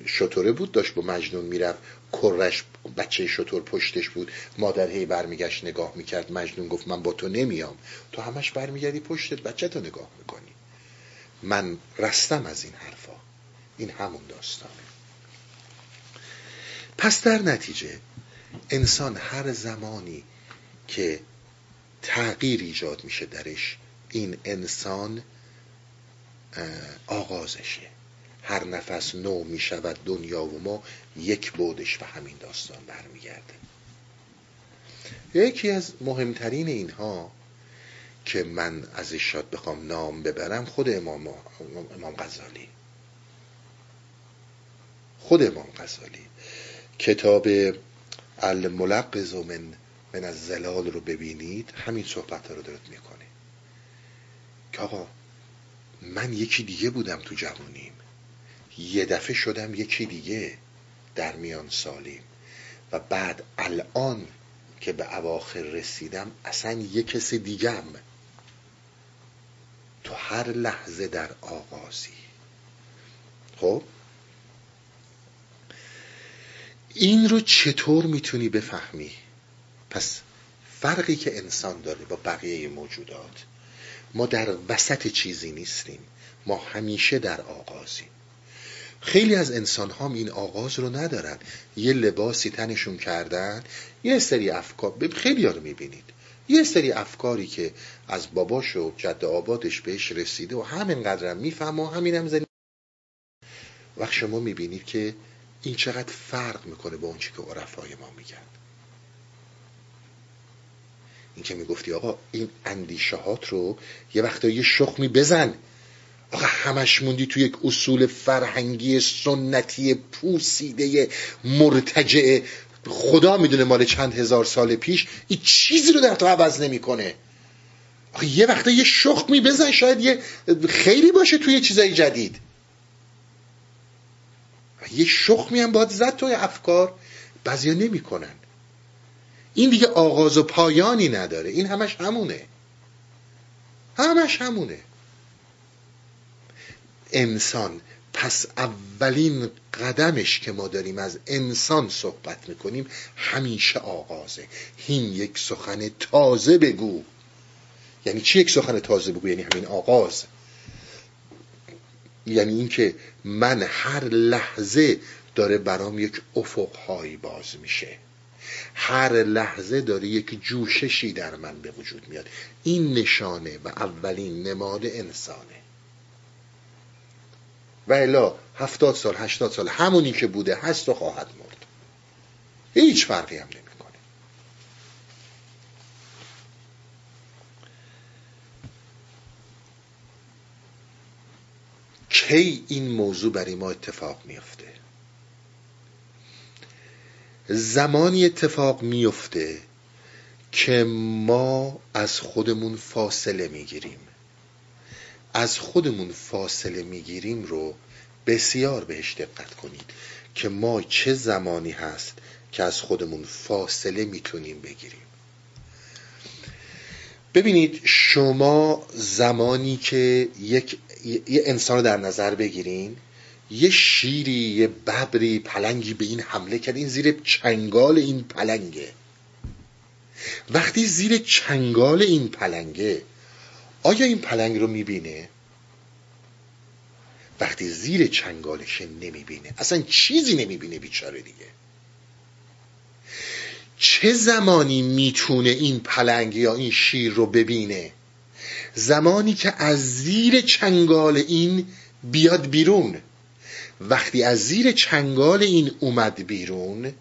شطوره بود داشت با مجنون می‌رفت. کرش بچه شطور پشتش بود. مادر هی برمیگشت نگاه می‌کرد. مجنون گفت من با تو نمیام. تو همش برمیگردی پشتت بچه تو نگاه می‌کنی. من رستم از این حرفا. این همون داستانه. پس در نتیجه انسان هر زمانی که تغییر ایجاد میشه درش این انسان آغازشه. هر نفس نو می‌شود دنیا و ما یک بودش به همین داستان برمیگرده. یکی از مهمترین اینها که من ازش شاد بخوام نام ببرم خود امام, امام غزالی. خود امام غزالی. کتاب الملقز من من از زلال رو ببینید همین صحبت رو دارد می‌کنه که آقا من یکی دیگه بودم تو جوانیم. یه دفعه شدم یکی دیگه در میان سالیم. و بعد الان که به اواخر رسیدم اصلا یه کس دیگم. تو هر لحظه در آغازی. خب؟ این رو چطور می‌تونی بفهمی؟ پس فرقی که انسان داره با بقیه موجودات ما در وسط چیزی نیستیم. ما همیشه در آغازیم. خیلی از انسان هم این آغاز رو ندارن. یه لباسی تنشون کردن یه سری افکار خیلی ها رو می‌بینید. یه سری افکاری که از باباش و جد آبادش بهش رسیده و همینقدر هم میفهم و همین هم زنی وقت شما می‌بینید که این چقدر فرق می‌کنه با اون چی که عرفای ما میگن. این که می‌گفتی آقا این اندیشهات رو یه وقتا یه شخمی بزن. آقا همش موندی تو یک اصول فرهنگی سنتی پوسیده مرتجع. خدا می‌دونه مال چند هزار سال پیش این چیزی رو در تو عوض نمی‌کنه. آخه یه وقتا یه شخمی بزن شاید یه خیلی باشه توی چیزای جدید. یه شخمی هم باید زد توی افکار بعضیا نمی‌کنن. این دیگه آغاز و پایانی نداره. این همش همونه. همش همونه. انسان. پس اولین قدمش که ما داریم از انسان صحبت می‌کنیم همیشه آغازه. هین یک سخن تازه بگو. یعنی چی یک سخن تازه بگو؟ یعنی همین آغاز. یعنی اینکه من هر لحظه داره برام یک افقهایی باز میشه. هر لحظه داره یک جوششی در من به وجود میاد. این نشانه و اولین نماد انسانه. و الا هفتاد سال هشتاد سال همونی که بوده هست و خواهد مرد. هیچ فرقی هم نمی‌کنه. کی این موضوع برای ما اتفاق میفته زمانی اتفاق میفته که ما از خودمون فاصله می‌گیریم. از خودمون فاصله می‌گیریم رو بسیار بهش دقت کنید که ما چه زمانی هست که از خودمون فاصله می‌تونیم بگیریم. ببینید شما زمانی که یک یه انسان رو در نظر بگیرین یه شیری یه ببری پلنگی به این حمله کرد این زیر چنگال این پلنگه. وقتی زیر چنگال این پلنگه آیا این پلنگ رو می‌بینه؟ وقتی زیر چنگالش نمی‌بینه اصلا چیزی نمی‌بینه بیچاره دیگه. چه زمانی می‌تونه این پلنگ یا این شیر رو ببینه؟ زمانی که از زیر چنگال این بیاد بیرون. وقتی از زیر چنگال این اومد بیرون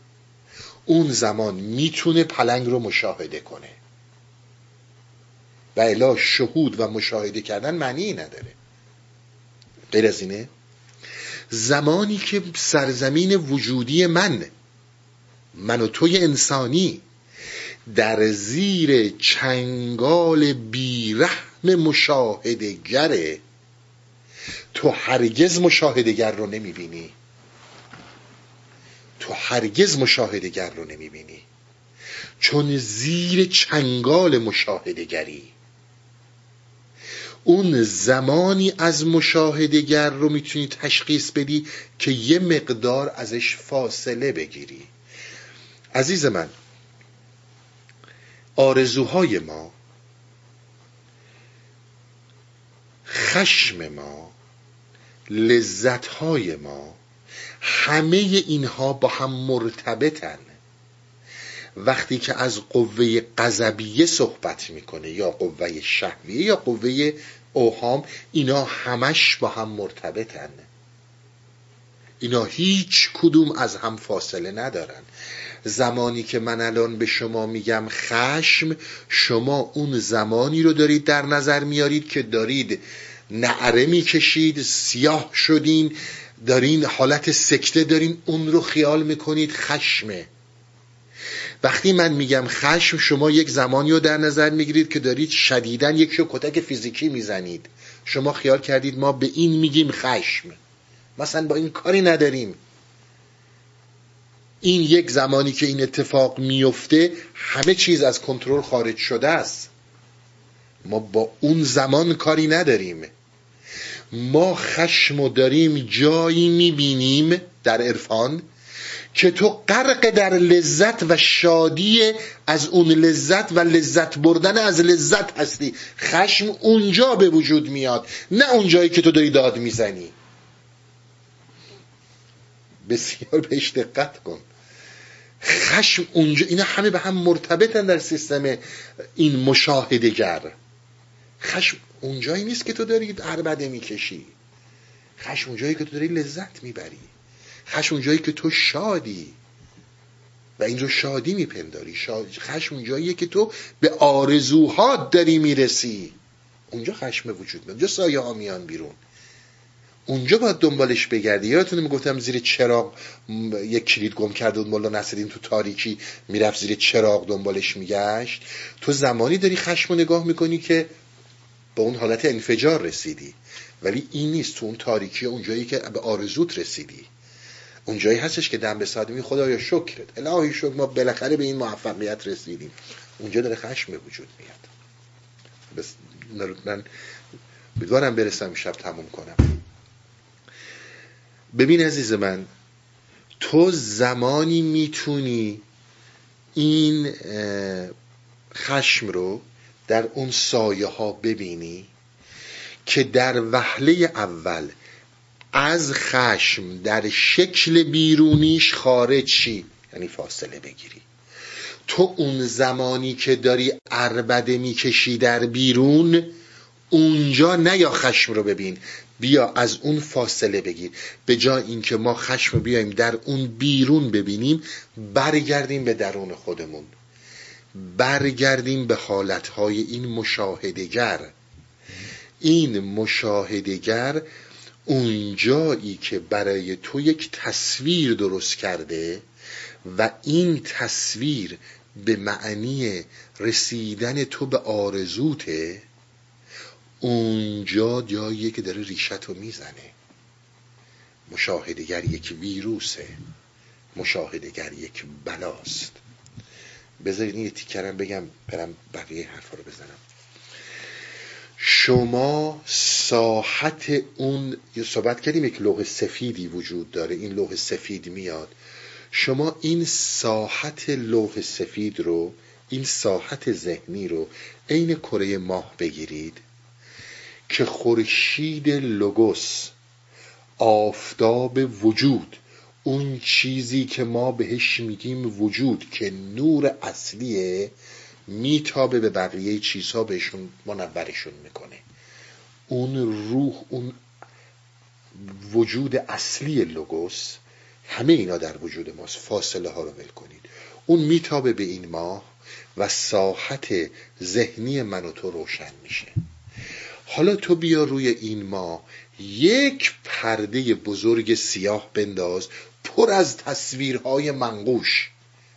اون زمان می‌تونه پلنگ رو مشاهده کنه. و الا شهود و مشاهده کردن معنی نداره. غیر از اینه؟ زمانی که سرزمین وجودی من من و توی انسانی در زیر چنگال بیرحم مشاهدگره تو هرگز مشاهدگر رو نمی‌بینی. تو هرگز مشاهدگر رو نمی‌بینی. چون زیر چنگال مشاهدگری. اون زمانی از مشاهدگر رو می‌تونی تشخیص بدی که یه مقدار ازش فاصله بگیری. عزیز من آرزوهای ما خشم ما لذتهای ما همه اینها با هم مرتبطن. وقتی که از قوه قذبیه صحبت می‌کنه یا قوه شهویه یا قوه اوهام اینا همش با هم مرتبطن. اینا هیچ کدوم از هم فاصله ندارن. زمانی که من الان به شما میگم خشم شما اون زمانی رو دارید در نظر میارید که دارید نعره می‌کشید سیاه شدین دارین حالت سکته دارین اون رو خیال می‌کنید خشمه. وقتی من میگم خشم شما یک زمانی رو در نظر می‌گیرید که دارید شدیدن یک شو کتک فیزیکی می‌زنید. شما خیال کردید ما به این میگیم خشم. مثلا با این کاری نداریم. این یک زمانی که این اتفاق میفته همه چیز از کنترل خارج شده است. ما با اون زمان کاری نداریم. ما خشم و داریم جایی می‌بینیم در عرفان. که تو غرق در لذت و شادی از اون لذت و لذت بردن از لذت هستی. خشم اونجا به وجود میاد نه اونجایی که تو داری داد می‌زنی. بسیار بهش دقت کن. خشم اونجا اینا همه به هم مرتبطن در سیستم این مشاهدگر خشم اونجایی نیست که تو داری عربده می‌کشی. خشم اونجایی که تو داری لذت می‌بری. خشم اونجایی که تو شادی. و این رو شادی میپنداری. خشم اونجاییه که تو به آرزوهات داری می‌رسی. اونجا خشم وجود میاد. اونجا سایه ها میان بیرون. اونجا باید دنبالش بگردی. یادتونه می‌گفتم زیر چراغ یک کلید گم کرده بود. مولا نصرالدین تو تاریکی می‌رفت زیر چراغ دنبالش میگشت. تو زمانی داری خشم رو نگاه می‌کنی که به اون حالت انفجار رسیدی. ولی این نیست. تو اون تاریکی اونجایی که به آرزوت رسیدی. اونجایی هستش که دم به ساده خدایا شکرت. الهی شکر ما بالاخره به این موفقیت رسیدیم. اونجا داره خشم به وجود میاد. بس من امیدوارم برسم شب تموم کنم. ببین عزیز من تو زمانی می‌تونی این خشم رو در اون سایه ها ببینی که در وهله اول از خشم در شکل بیرونیش خارج شی. یعنی فاصله بگیری. تو اون زمانی که داری اربده می‌کشی در بیرون اونجا نه یا خشم رو ببین. بیا از اون فاصله بگیر. به جای اینکه ما خشم رو بیایم در اون بیرون ببینیم برگردیم به درون خودمون. برگردیم به حالتهای این مشاهدگر این مشاهدگر اونجایی که برای تو یک تصویر درست کرده و این تصویر به معنی رسیدن تو به آرزوته اونجا جاییه که داره ریشت رو می‌زنه. مشاهدگر یک ویروسه. مشاهدگر یک بلاست. بذارید یه تیکرم بگم برم بقیه حرفا رو بزنم. شما ساحت اون یه صحبت کردیم یک لوح سفیدی وجود داره این لوح سفید میاد. شما این ساحت لوح سفید رو این ساحت ذهنی رو عین کره ماه بگیرید که خورشید لوگوس آفتاب وجود اون چیزی که ما بهش میگیم وجود که نور اصلیه میتابه به بقیه چیزها بهشون منورشون می‌کنه. اون روح اون وجود اصلی لوگوس همه اینا در وجود ماست. فاصله ها رو ول کنید. اون میتابه به این ماه و ساحت ذهنی من و تو روشن میشه. حالا تو بیا روی این ماه یک پرده بزرگ سیاه بنداز پر از تصویرهای منقوش.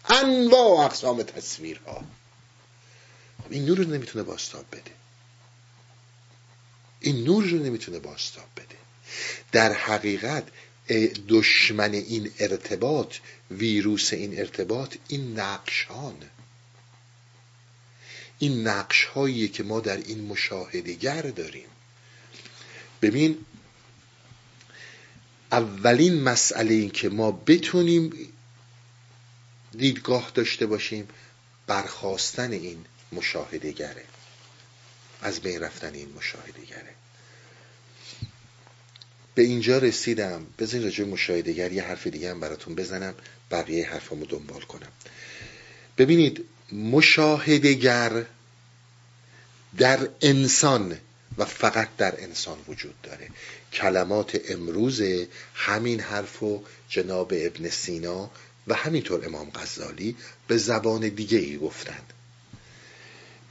انواع اقسام تصویرها. این نور رو نمی‌تونه باستاب بده. این نور رو نمی‌تونه باستاب بده. در حقیقت دشمن این ارتباط ویروس این ارتباط این نقشان این نقش هایی که ما در این مشاهدگر داریم. ببین اولین مسئله این که ما بتونیم دیدگاه داشته باشیم برخواستن این مشاهدگره از بین رفتن این مشاهدگره به اینجا رسیدم. بذارین راجع مشاهدگر یه حرف دیگه هم براتون بزنم. بقیه حرفامو دنبال کنم. ببینید مشاهدگر در انسان و فقط در انسان وجود داره. کلمات امروز همین حرف و جناب ابن سینا و همینطور امام غزالی به زبان دیگه ای گفتند.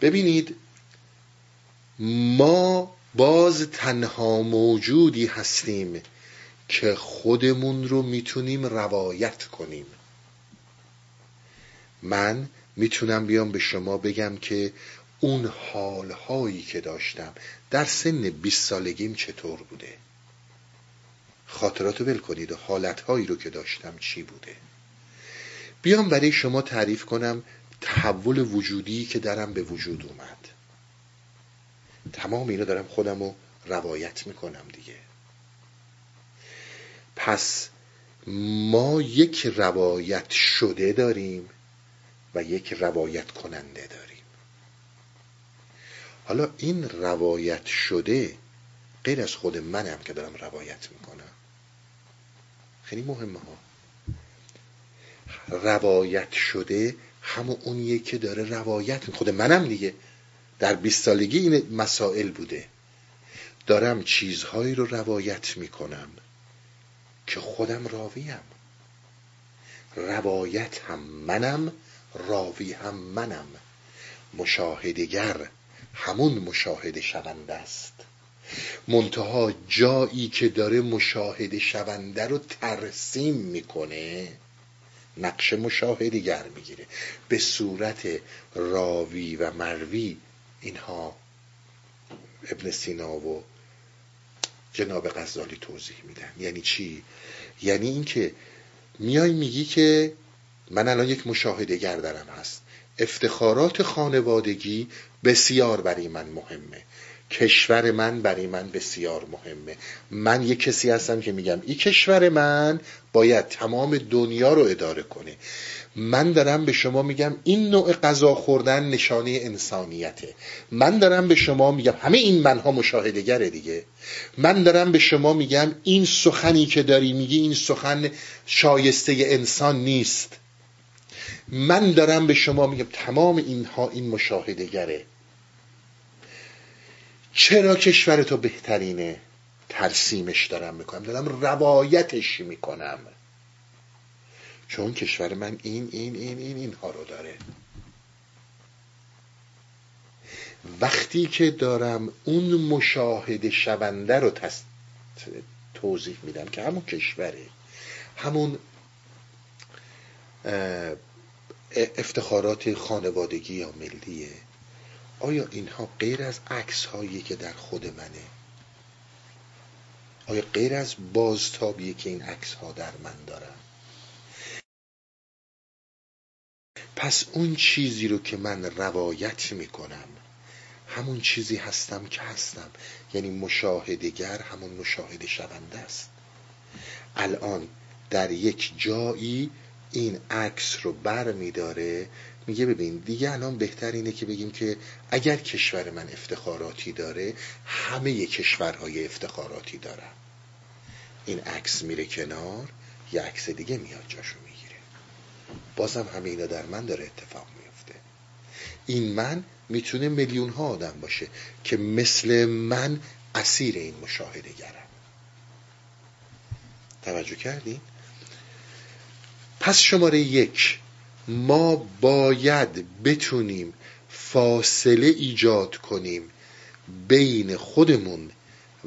ببینید ما باز تنها موجودی هستیم که خودمون رو می‌تونیم روایت کنیم. من می‌تونم بیام به شما بگم که اون حالهایی که داشتم در سن 20 سالگیم چطور بوده؟ خاطرات رو ول کنید و حالتهایی رو که داشتم چی بوده؟ بیام برای شما تعریف کنم تحول وجودی که درم به وجود اومد. تمام اینا دارم خودم رو روایت می‌کنم دیگه. پس ما یک روایت شده داریم و یک روایت کننده داریم. حالا این روایت شده غیر از خود منم که دارم روایت می‌کنم. خیلی مهمه ها. روایت شده همون اونیه که داره روایت خود منم دیگه در 20 سالگی این مسائل بوده. دارم چیزهایی رو روایت می‌کنم که خودم راویم. روایت هم منم راوی هم منم. مشاهدگر همون مشاهده شونده است. منتها جایی که داره مشاهده شونده رو ترسیم می‌کنه نقش مشاهدگر می‌گیره. به صورت راوی و مروی اینها ابن سینا و جناب غزالی توضیح میدن. یعنی چی؟ یعنی اینکه میای میگی که من الان یک مشاهده گردرم هست. افتخارات خانوادگی بسیار برای من مهمه. کشور من برای من بسیار مهمه. من یه کسی هستم که میگم این کشور من باید تمام دنیا رو اداره کنه. من دارم به شما میگم این نوع غذا خوردن نشانه انسانیته. من دارم به شما میگم همه این منها مشاهدگره دیگه. من دارم به شما میگم این سخنی که داری میگی این سخن شایسته انسان نیست. من دارم به شما میگم تمام اینها این مشاهدگره چرا کشور تو بهترینه؟ ترسیمش دارم می‌کنم. دارم روایتش می‌کنم. چون کشور من این این این این اینها رو داره. وقتی که دارم اون مشاهده شونده رو توضیح میدم که همون کشوره. همون افتخارات خانوادگی یا ملیه. آیا اینها غیر از عکس هایی که در خود منه؟ آیا غیر از بازتابیه که این عکس ها در من دارم پس اون چیزی رو که من روایت می‌کنم همون چیزی هستم که هستم. یعنی مشاهدگر همون مشاهده شونده است. الان در یک جایی این عکس رو بر میداره میگه ببین دیگه الان بهتر اینه که بگیم که اگر کشور من افتخاراتی داره همه کشورهای افتخاراتی دارن. این عکس میره کنار یه عکس دیگه میاد جاشو می‌گیره. بازم همه اینا در من داره اتفاق میفته. این من می‌تونه میلیون ها آدم باشه که مثل من اسیر این مشاهده گرم توجه کردین؟ پس شماره یک ما باید بتونیم فاصله ایجاد کنیم بین خودمون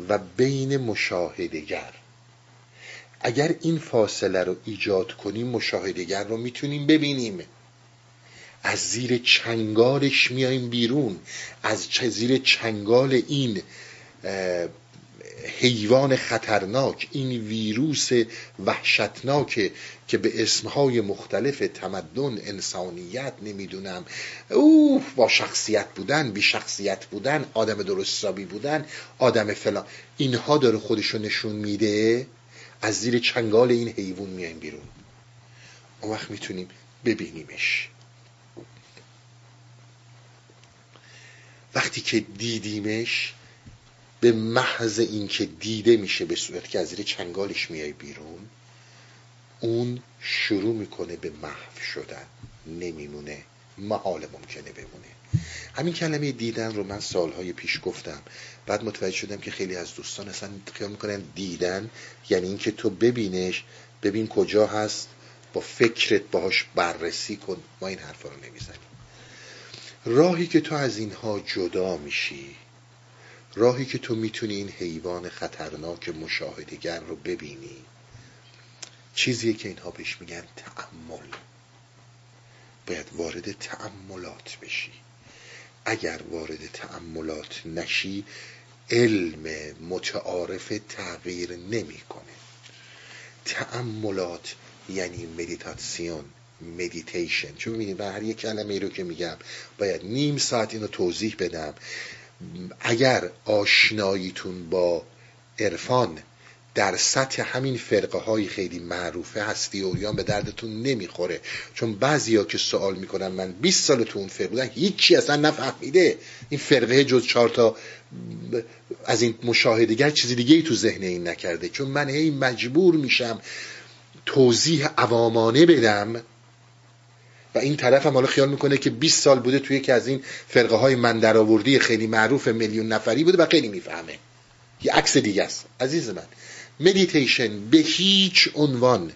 و بین مشاهدگر. اگر این فاصله رو ایجاد کنیم مشاهدگر رو می‌تونیم ببینیم. از زیر چنگالش میایم بیرون. از زیر چنگال این حیوان خطرناک این ویروس وحشتناک که به اسمهای مختلف تمدن انسانیت نمی‌دونم. اوه با شخصیت بودن بی شخصیت بودن آدم درستابی بودن آدم فلان. اینها داره خودشو نشون میده. از زیر چنگال این حیوان میایم بیرون. اون وقت می‌تونیم ببینیمش. وقتی که دیدیمش به محض اینکه دیده میشه به صورت که از زیر چنگالش میای بیرون اون شروع می‌کنه به محو شدن. نمیمونه. محال ممکنه بمونه. همین کلمه دیدن رو من سالهای پیش گفتم. بعد متوجه شدم که خیلی از دوستان اصلا خیال می‌کنن دیدن یعنی اینکه تو ببینش ببین کجا هست با فکرت باهاش بررسی کن. ما این حرفا رو نمی‌زنیم. راهی که تو از اینها جدا میشی راهی که تو می‌تونی این حیوان خطرناک مشاهدگر رو ببینی چیزیه که اینها بهش میگن تعمل باید وارد تأملات بشی. اگر وارد تأملات نشی علم متعارف تغییر نمی‌کنه. تأملات یعنی مدیتاسیون مدیتیشن چون می‌بینید و هر یک کلمه رو که میگم باید نیم ساعت اینو توضیح بدم. اگر آشناییتون با عرفان در سطح همین فرقه های خیلی معروفه هستی اوریان به دردتون نمی‌خوره. چون بعضیا که سوال می‌کنن من 20 سال تو اون فرقه بودن هیچی اصلا نفهمیده. این فرقه جز چهار تا از این مشاهدگر چیزی دیگه ای تو ذهن این نکرده. چون من هی مجبور میشم توضیح عوامانه بدم و این طرف هم حالا خیال می‌کنه که 20 سال بوده توی یکی از این فرقه های من درآوردی خیلی معروف میلیون نفری بوده و خیلی می‌فهمه. یه عکس دیگه است. عزیز من. مدیتیشن به هیچ عنوان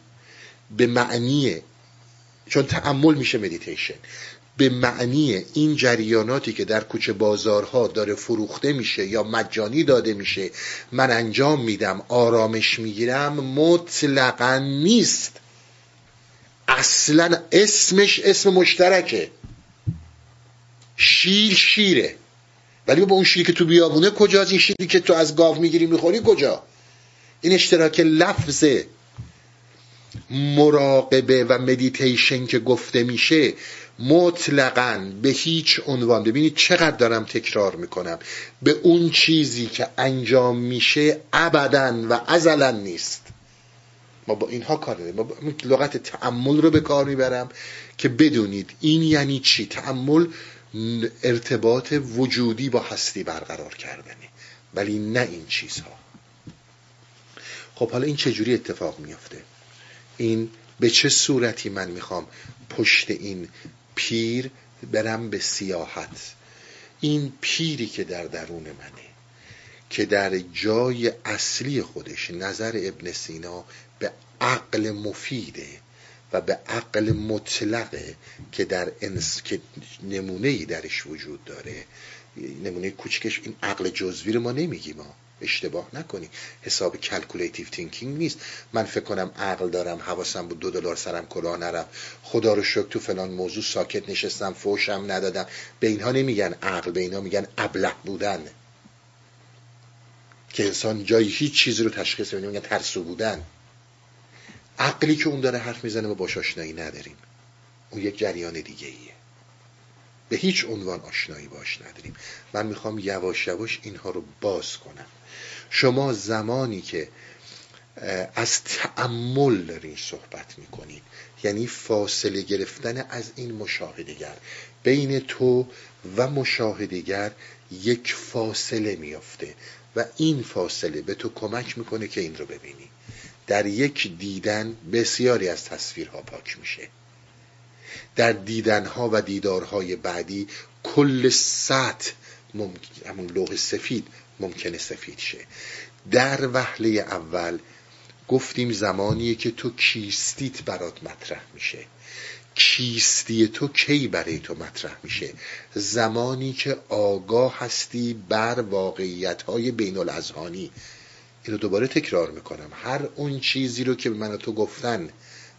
به معنی چون تأمل میشه مدیتیشن به معنی این جریاناتی که در کوچه بازارها داره فروخته میشه یا مجانی داده میشه من انجام میدم آرامش می‌گیرم مطلقا نیست. اصلا اسمش اسم مشترکه. شیر شیره. ولی با اون شیری که تو بیابونه کجاست؟ این شیری که تو از گاو می‌گیری می‌خوری کجا؟ این اشتراک لفظه مراقبه و مدیتیشن که گفته میشه مطلقا به هیچ عنوان ببینید چقدر دارم تکرار می‌کنم. به اون چیزی که انجام میشه ابدا و ازلا نیست. ما با اینها کار داریم ما لغت تعمل رو به کار می‌برم که بدونید این یعنی چی؟ تعمل ارتباط وجودی با هستی برقرار کردنه. ولی نه این چیزها. خب حالا این چجوری اتفاق میافته؟ این به چه صورتی من می‌خوام پشت این پیر برم به سیاحت؟ این پیری که در درون منه که در جای اصلی خودش نظر ابن سینا به عقل مفیده و به عقل مطلقه که در انس... که نمونه ای درش وجود داره. نمونه کوچکش این عقل جزوی رو ما نمیگیم ما اشتباه نکنی. حساب calculative thinking نیست. من فکر کنم عقل دارم حواسم بود دو دلار سرم کلاه نرفت. خدا رو شکر تو فلان موضوع ساکت نشستم فوشم ندادم. به اینها نمیگن عقل به اینها میگن ابله بودن. که انسان جایی هیچ چیزی رو تشخیص بده میگن ترسو بودن. عقلی که اون داره حرف می‌زنه ما باش آشنایی نداریم. اون یک جریان دیگه ایه به هیچ عنوان آشنایی باش نداریم. من می‌خوام یواش یواش اینها رو باز کنم. شما زمانی که از تعمل دارین صحبت می‌کنید یعنی فاصله گرفتن از این مشاهدگر بین تو و مشاهدگر یک فاصله میافته و این فاصله به تو کمک می‌کنه که این رو ببینی. در یک دیدن بسیاری از تصویرها پاک میشه. در دیدنها و دیدارهای بعدی کل سطح همون لوح سفید ممکنه سفید شه. در وهله اول گفتیم زمانیه که تو کیستیت برات مطرح میشه. کیستی تو کی برای تو مطرح میشه؟ زمانی که آگاه هستی بر واقعیت های بین الازهانی اینو دوباره تکرار می‌کنم. هر اون چیزی رو که به من تو گفتن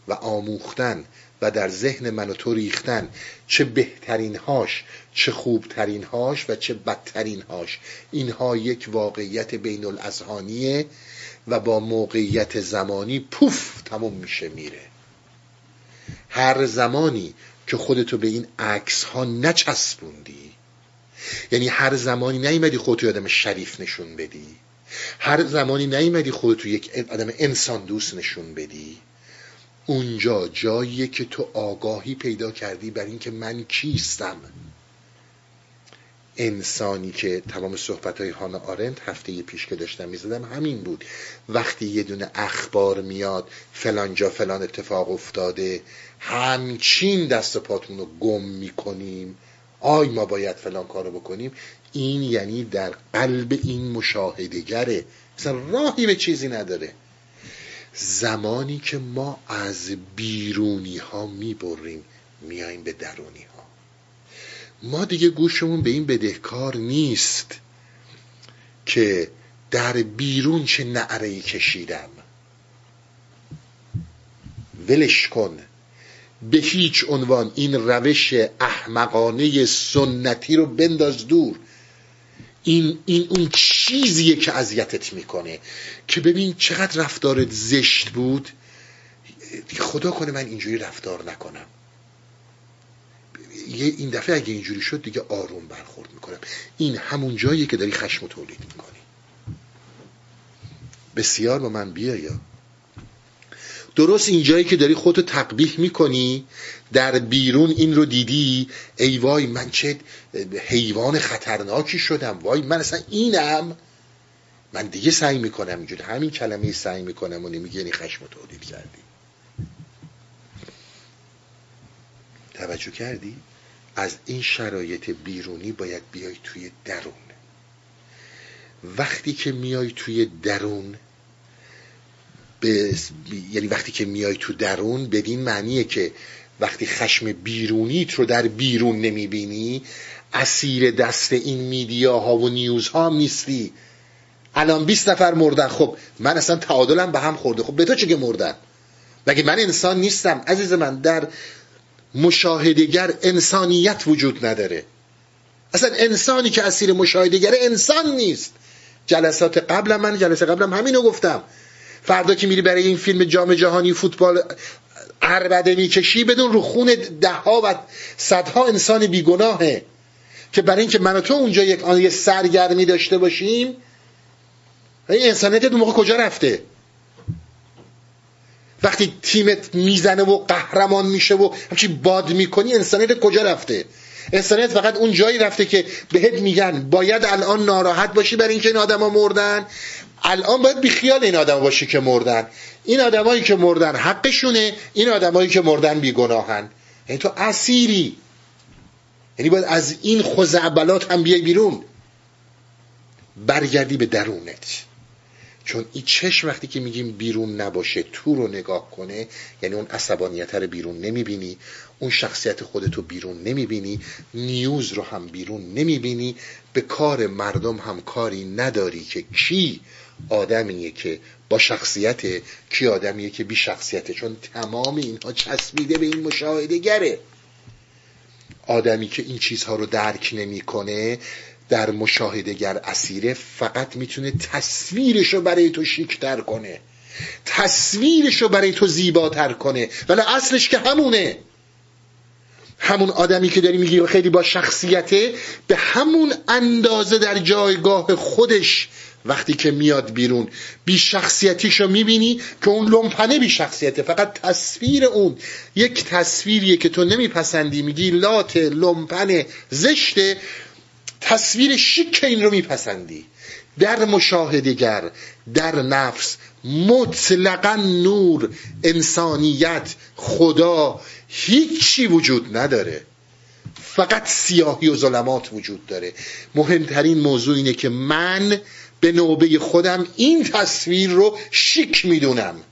و آموختن و در ذهن من و تو ریختن چه بهترین هاش چه خوبترین هاش و چه بدترین هاش اینها یک واقعیت بین الازهانیه و با موقعیت زمانی پوف تموم میشه میره. هر زمانی که خودتو به این عکس ها نچسبوندی یعنی هر زمانی نیمدی خودتو آدم شریف نشون بدی هر زمانی نیمدی خودتو یک آدم انسان دوست نشون بدی اونجا جاییه که تو آگاهی پیدا کردی بر اینکه من کیستم. انسانی که تمام صحبت های هانا آرند هفته پیش که داشتم می‌زدم همین بود. وقتی یه دونه اخبار میاد فلان جا فلان اتفاق افتاده همچین دست پاتون رو گم می‌کنیم. آی ما باید فلان کارو بکنیم. این یعنی در قلب این مشاهدگره مثلا راهی به چیزی نداره. زمانی که ما از بیرونی ها می‌بریم میاییم به درونی ها ما دیگه گوشمون به این بدهکار نیست که در بیرون چه نعره کشیدم. ولش کن. به هیچ عنوان این روش احمقانه سنتی رو بنداز دور. این, این اون چیزیه که اذیتت می‌کنه. که ببین چقدر رفتارت زشت بود. خدا کنه من اینجوری رفتار نکنم. یه این دفعه اگه اینجوری شد دیگه آروم برخورد می‌کنم. این همون جاییه که داری خشم تولید می‌کنی. بسیار با من بیا یا درست اینجایی که داری خودتو تقبیح می‌کنی در بیرون این رو دیدی ای وای من چه حیوان خطرناکی شدم وای من اصلا اینم. من دیگه سعی می‌کنم اینجوری همین کلمه سعی می‌کنم و نمیگه یعنی خشم تولید کردی. توجه کردی؟ از این شرایط بیرونی باید بیای توی درون. وقتی که میای توی درون به... یعنی وقتی که میای تو درون بدین معنیه که وقتی خشم بیرونیت رو در بیرون نمی‌بینی اسیر دست این میدیاها و نیوزها نیستی. الان 20 نفر مردن. خب من اصلا تعادلم به هم خورده. خب به تو چه مردن؟ مگه من انسان نیستم؟ عزیز من در مشاهدگر انسانیت وجود نداره. اصلا انسانی که اسیر مشاهدگر انسان نیست. جلسات قبل من جلسه قبلم همینو گفتم. فردا که میری برای این فیلم جام جهانی فوتبال عربده می‌کشی بدون رو خون ده ها و صدها انسان بیگناهه که برای اینکه من و تو اونجا یک آن سرگرمی داشته باشیم این انسانیت اون موقع کجا رفته؟ وقتی تیمت می‌زنه و قهرمان میشه و همچی باد می‌کنی انسانیت کجا رفته؟ انسانیت فقط اون جایی رفته که بهت میگن باید الان ناراحت باشی برای اینکه این آدما مردن؟ الان باید بیخیال این آدم باشی که مردن. این آدمایی که مردن حقشونه این آدمایی که مردن بیگناهن. یعنی تو اسیری. یعنی باید از این خزعبلات هم بیای بیرون. برگردی به درونت. چون این چشم وقتی که میگیم بیرون نباشه تو رو نگاه کنه یعنی اون عصبانیت رو بیرون نمی‌بینی اون شخصیت خودتو بیرون نمی‌بینی نیوز رو هم بیرون نمی‌بینی به کار مردم هم کاری نداری که کی آدمیه که با شخصیت کی آدمیه که بی شخصیته. چون تمام اینها چسبیده به این مشاهده گره آدمی که این چیزها رو درک نمی‌کنه در مشاهدهگر اسیره فقط می‌تونه تصویرش رو برای تو شیکتر کنه. تصویرش رو برای تو زیباتر کنه. ولی اصلش که همونه. همون آدمی که داری میگی خیلی با شخصیته به همون اندازه در جایگاه خودش وقتی که میاد بیرون بی شخصیتیشو می‌بینی که اون لمپنه بی شخصیته فقط تصویر اون. یک تصویریه که تو نمیپسندی میگی لات لمپن زشته تصویر شیک این رو میپسندی. در مشاهدگر در نفس مطلقا نور انسانیت خدا هیچی وجود نداره. فقط سیاهی و ظلمات وجود داره. مهمترین موضوع اینه که من به نوبه خودم این تصویر رو شیک می‌دونم.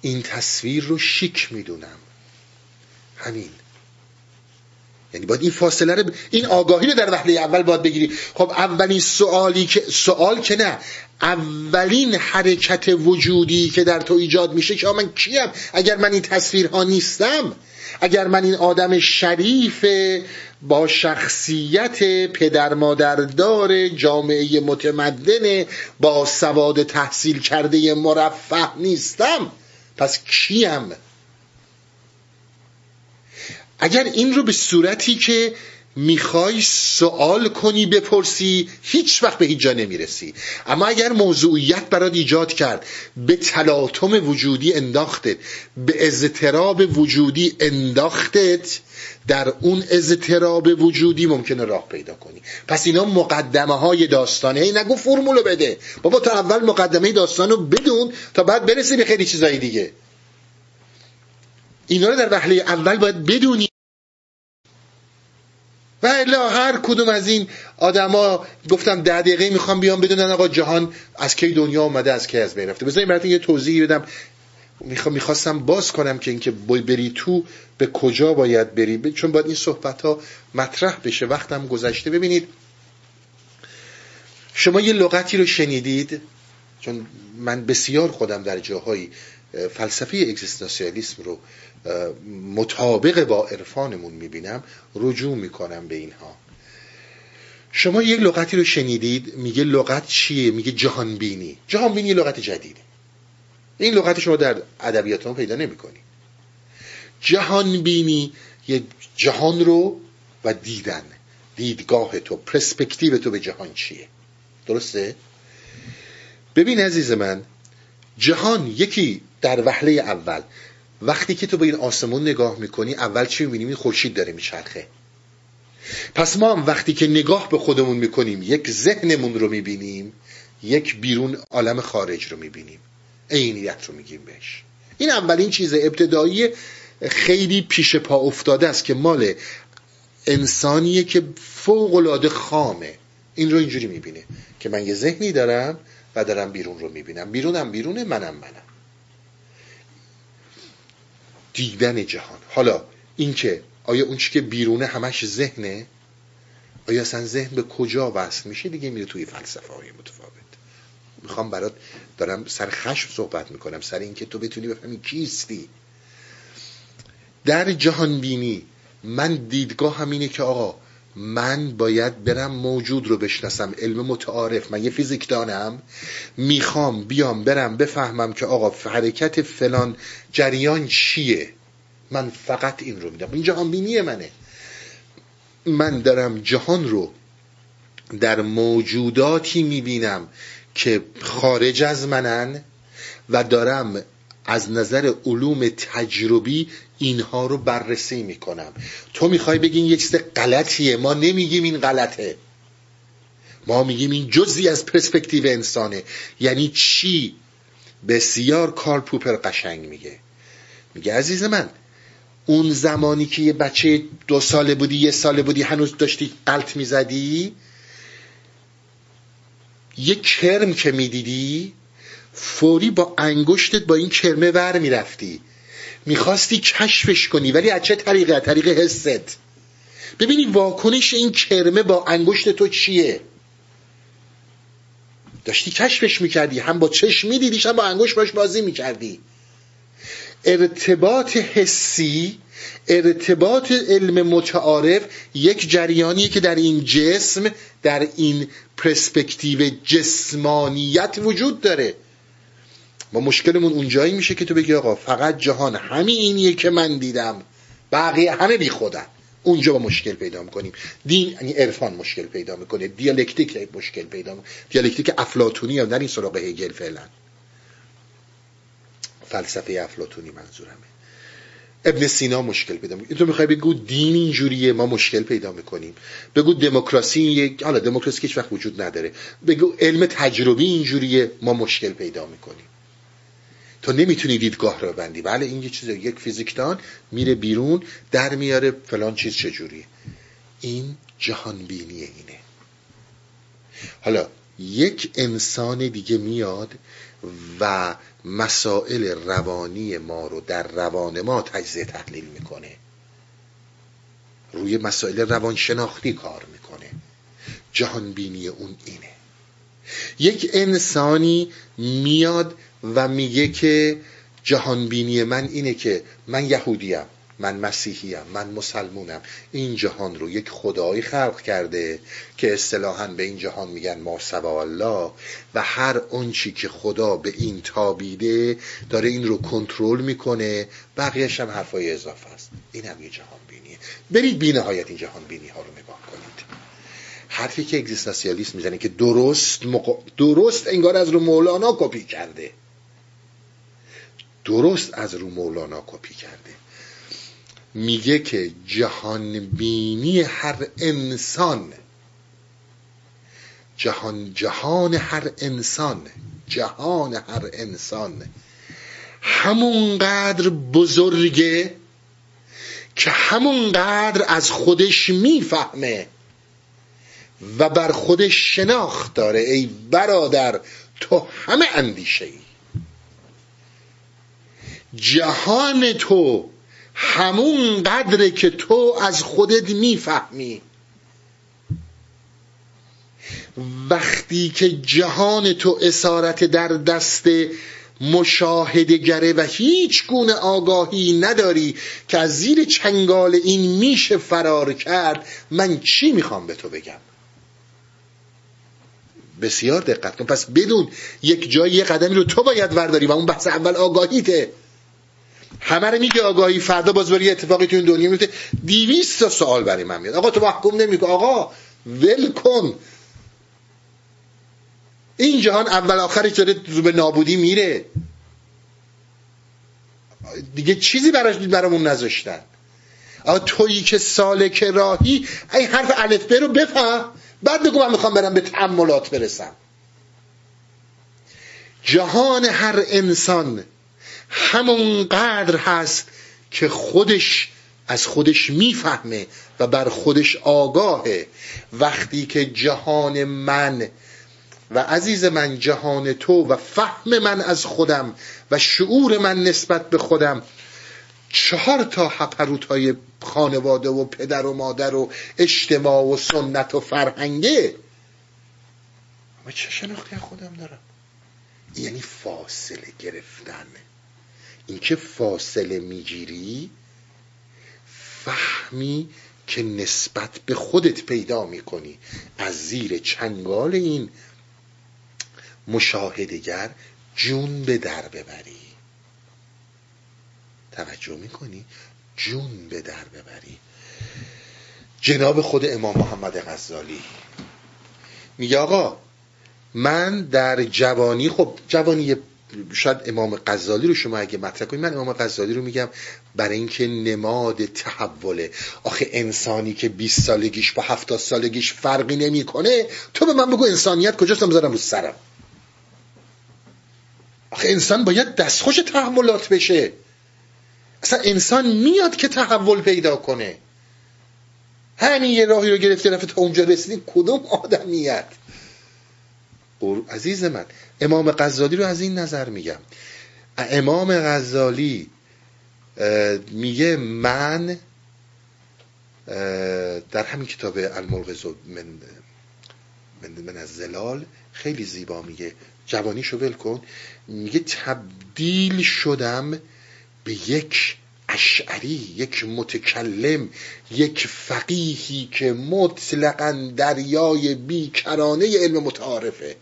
این تصویر رو شیک می‌دونم. همین. یعنی باید این فاصله رو این آگاهی رو در وهله اول باید بگیری. خب اولین سوالی که سوال که نه. اولین حرکت وجودی که در تو ایجاد میشه که من کیم؟ اگر من این تصویرها نیستم اگر من این آدم شریف با شخصیت پدر مادردار جامعه متمدن با سواد تحصیل کرده مرفه نیستم پس کیم؟ اگر این رو به صورتی که می‌خوای سوال کنی بپرسی هیچ وقت به هیچ جا نمی‌رسی. اما اگر موضوعیت برات ایجاد کرد به تلاطم وجودی انداختت به اضطراب وجودی انداختت در اون اضطراب وجودی ممکنه راه پیدا کنی. پس اینا مقدمه های داستانه. ای نگو فرمولو بده. بابا تا اول مقدمه داستان رو بدون تا بعد برسی به خیلی چیزایی دیگه. اینا رو در وهله اول باید بدونی. و الا هر کدوم از این آدما گفتم ده دقیقه می‌خوام بیام بدونن آقا جهان از کی دنیا اومده از کی از بین رفته. بذارین براتون یه توضیحی بدم. می‌خواستم باز کنم که اینکه بری تو به کجا باید بری؟ چون باید این صحبت ها مطرح بشه. وقتم گذشته. ببینید شما یه لغتی رو شنیدید؟ چون من بسیار خودم در جاهایی فلسفه اگزیستانسیالیسم رو مطابق با عرفانمون می‌بینم رجوع می‌کنم به اینها. شما یک لغتی رو شنیدید میگه لغت چیه؟ میگه جهانبینی. جهانبینی یه لغت جدیده. این لغت شما در ادبیاتمون پیدا نمی‌کنی. جهانبینی یه جهان رو و دیدن. دیدگاه تو پرسپکتیو تو به جهان چیه؟ درسته؟ ببین عزیز من جهان یکی در وهله اول. وقتی که تو به این آسمون نگاه می‌کنی اول چی می‌بینیم این خورشید داره میچرخه. پس ما هم وقتی که نگاه به خودمون می‌کنیم یک ذهنمون رو می‌بینیم یک بیرون عالم خارج رو می‌بینیم. عینیت رو میگیم بهش. این اولین چیز ابتدایی خیلی پیش پا افتاده است که مال انسانیه که فوق العاده خامه. این رو اینجوری می‌بینه که من یه ذهنی دارم و دارم بیرون رو می‌بینم. بیرونم بیرونه منم منم. دیدن جهان. حالا اینکه آیا اون چی که بیرونه همش ذهنه؟ آیا اصلا ذهن به کجا وصل میشه؟ دیگه میره توی فلسفه های متفاوت. می‌خوام برات دارم سر خشم صحبت می‌کنم سر اینکه تو بتونی بفهمی کیستی در جهان بینی من دیدگاه همینه که آقا من باید برم موجود رو بشناسم علم متعارف. من یه فیزیکدانم می‌خوام بیام برم بفهمم که آقا حرکت فلان جریان چیه. من فقط این رو میدم این جهان بینی منه. من دارم جهان رو در موجوداتی می‌بینم که خارج از منن و دارم از نظر علوم تجربی اینها رو بررسی می‌کنم. تو می‌خوای بگین یک چیز غلطیه. ما نمیگیم این غلطه. ما میگیم این جزی از پرسپکتیو انسانه. یعنی چی؟ بسیار کارل پوپر قشنگ میگه. میگه عزیز من اون زمانی که یه بچه دو ساله بودی یه ساله بودی هنوز داشتی قلط می‌زدی یه کرم که می‌دیدی فوری با انگشتت با این کرمه ور می‌رفتی. می‌خواستی کشفش کنی ولی از چه طریقه طریق حست. ببینی واکنش این کرمه با انگشت تو چیه؟ داشتی کشفش می‌کردی هم با چشم میدیدیش هم با انگشت باش بازی می‌کردی. ارتباط حسی ارتباط علم متعارف یک جریانیه که در این جسم در این پرسپکتیو جسمانیت وجود داره. ما مشکلمون اونجایی میشه که تو بگی آقا فقط جهان همین اینیه که من دیدم. بقیه همه بی خودن. اونجا با مشکل پیدا می‌کنیم. دین یعنی عرفان مشکل پیدا می‌کنه. دیالکتیک مشکل پیدا می‌کنه. دیالکتیک افلاتونی هم در این سراغ هگل فعلا. فلسفه افلاتونی منظورمه. ابن سینا مشکل پیدا می‌کنه. تو می‌خوای بگو دین اینجوریه ما مشکل پیدا می‌کنیم. بگو دموکراسی یک حالا دموکراسی که وقت وجود نداره. بگو علم تجربی اینجوریه ما مشکل پیدا می‌کنیم. تو نمی‌تونی دیدگاه رو بندی بله این یه چیز یک فیزیکدان میره بیرون در میاره فلان چیز چجوریه. این جهان بینی اینه. حالا یک انسان دیگه میاد و مسائل روانی ما رو در روان ما تجزیه تحلیل می‌کنه. روی مسائل روانشناختی کار می‌کنه. جهان بینی اون اینه. یک انسانی میاد و میگه که جهان بینی من اینه که من یهودیم من مسیحیم من مسلمونم. این جهان رو یک خدایی خلق کرده که اصطلاحا به این جهان میگن ما الله و هر آنچی که خدا به این تابیده داره این رو کنترل می‌کنه. بقیهش هم حرفای اضافه است. این هم یه جهان بینیه برید بی نهایت این جهان بینی ها رو نگاه کنید. حرفی که اگزیستانسیالیسم می‌زنه که درست درست انگار از رو مولانا کپی کرده. درست از رو مولانا کپی کرده. میگه که جهان بینی هر انسان جهان جهان هر انسان جهان هر انسان همونقدر بزرگه که همونقدر از خودش می‌فهمه و بر خودش شناخت داره. ای برادر تو همه اندیشه ای جهان تو همون قدره که تو از خودت می‌فهمی. وقتی که جهان تو اسارت در دست مشاهده و هیچ گونه آگاهی نداری که از زیر چنگال این میشه فرار کرد من چی می‌خوام به تو بگم؟ بسیار دقت کن. پس بدون یک جایی یه قدمی رو تو باید ورداری و اون بحث اول آگاهیته. همه رو میگه آگاهی فردا باز بری اتفاقی تو این دنیا میفته. 200 تا سوال برای من میاد. آقا تو محکوم نمی‌کنه آقا ول کن. این جهان اول آخرش داره به نابودی میره. دیگه چیزی براش برامون نذاشتن. آقا تویی که سالک راهی این حرف الف رو بفهم. بعد بگو من می‌خوام برم به تعملات برسم. جهان هر انسان همونقدر هست که خودش از خودش می‌فهمه و بر خودش آگاهه. وقتی که جهان من و عزیز من جهان تو و فهم من از خودم و شعور من نسبت به خودم چهار تا حپروت های خانواده و پدر و مادر و اجتماع و سنت و فرهنگه اما چه شناختی خودم دارم؟ یعنی فاصله گرفتن. اینکه فاصله می‌گیری؟ فهمی که نسبت به خودت پیدا می‌کنی. از زیر چنگال این مشاهدگر جون به در ببری. توجه می‌کنی؟ جون به در ببری. جناب خود امام محمد غزالی میگه آقا من در جوانی خب جوانی شاید امام غزالی رو شما اگه مطرح کنید من امام غزالی رو میگم برای اینکه نماد تحوله. آخه انسانی که 20 سالگیش با 70 سالگیش فرقی نمی‌کنه تو به من بگو انسانیت کجاست؟ بذارم رو سرم. آخه انسان باید دستخوش تحولات بشه. اصلا انسان میاد که تحول پیدا کنه. همین یه راهی رو گرفتی رفت تا اونجا رسیدی کدوم آدمیت؟ عزیز من امام غزالی رو از این نظر میگم. امام غزالی میگه من در همین کتاب الملغز من من از زلال خیلی زیبا میگه. جوانیشو ول کن. میگه تبدیل شدم به یک اشعری یک متکلم یک فقیهی که مطلقا دریای بیکرانه علم متعارفه.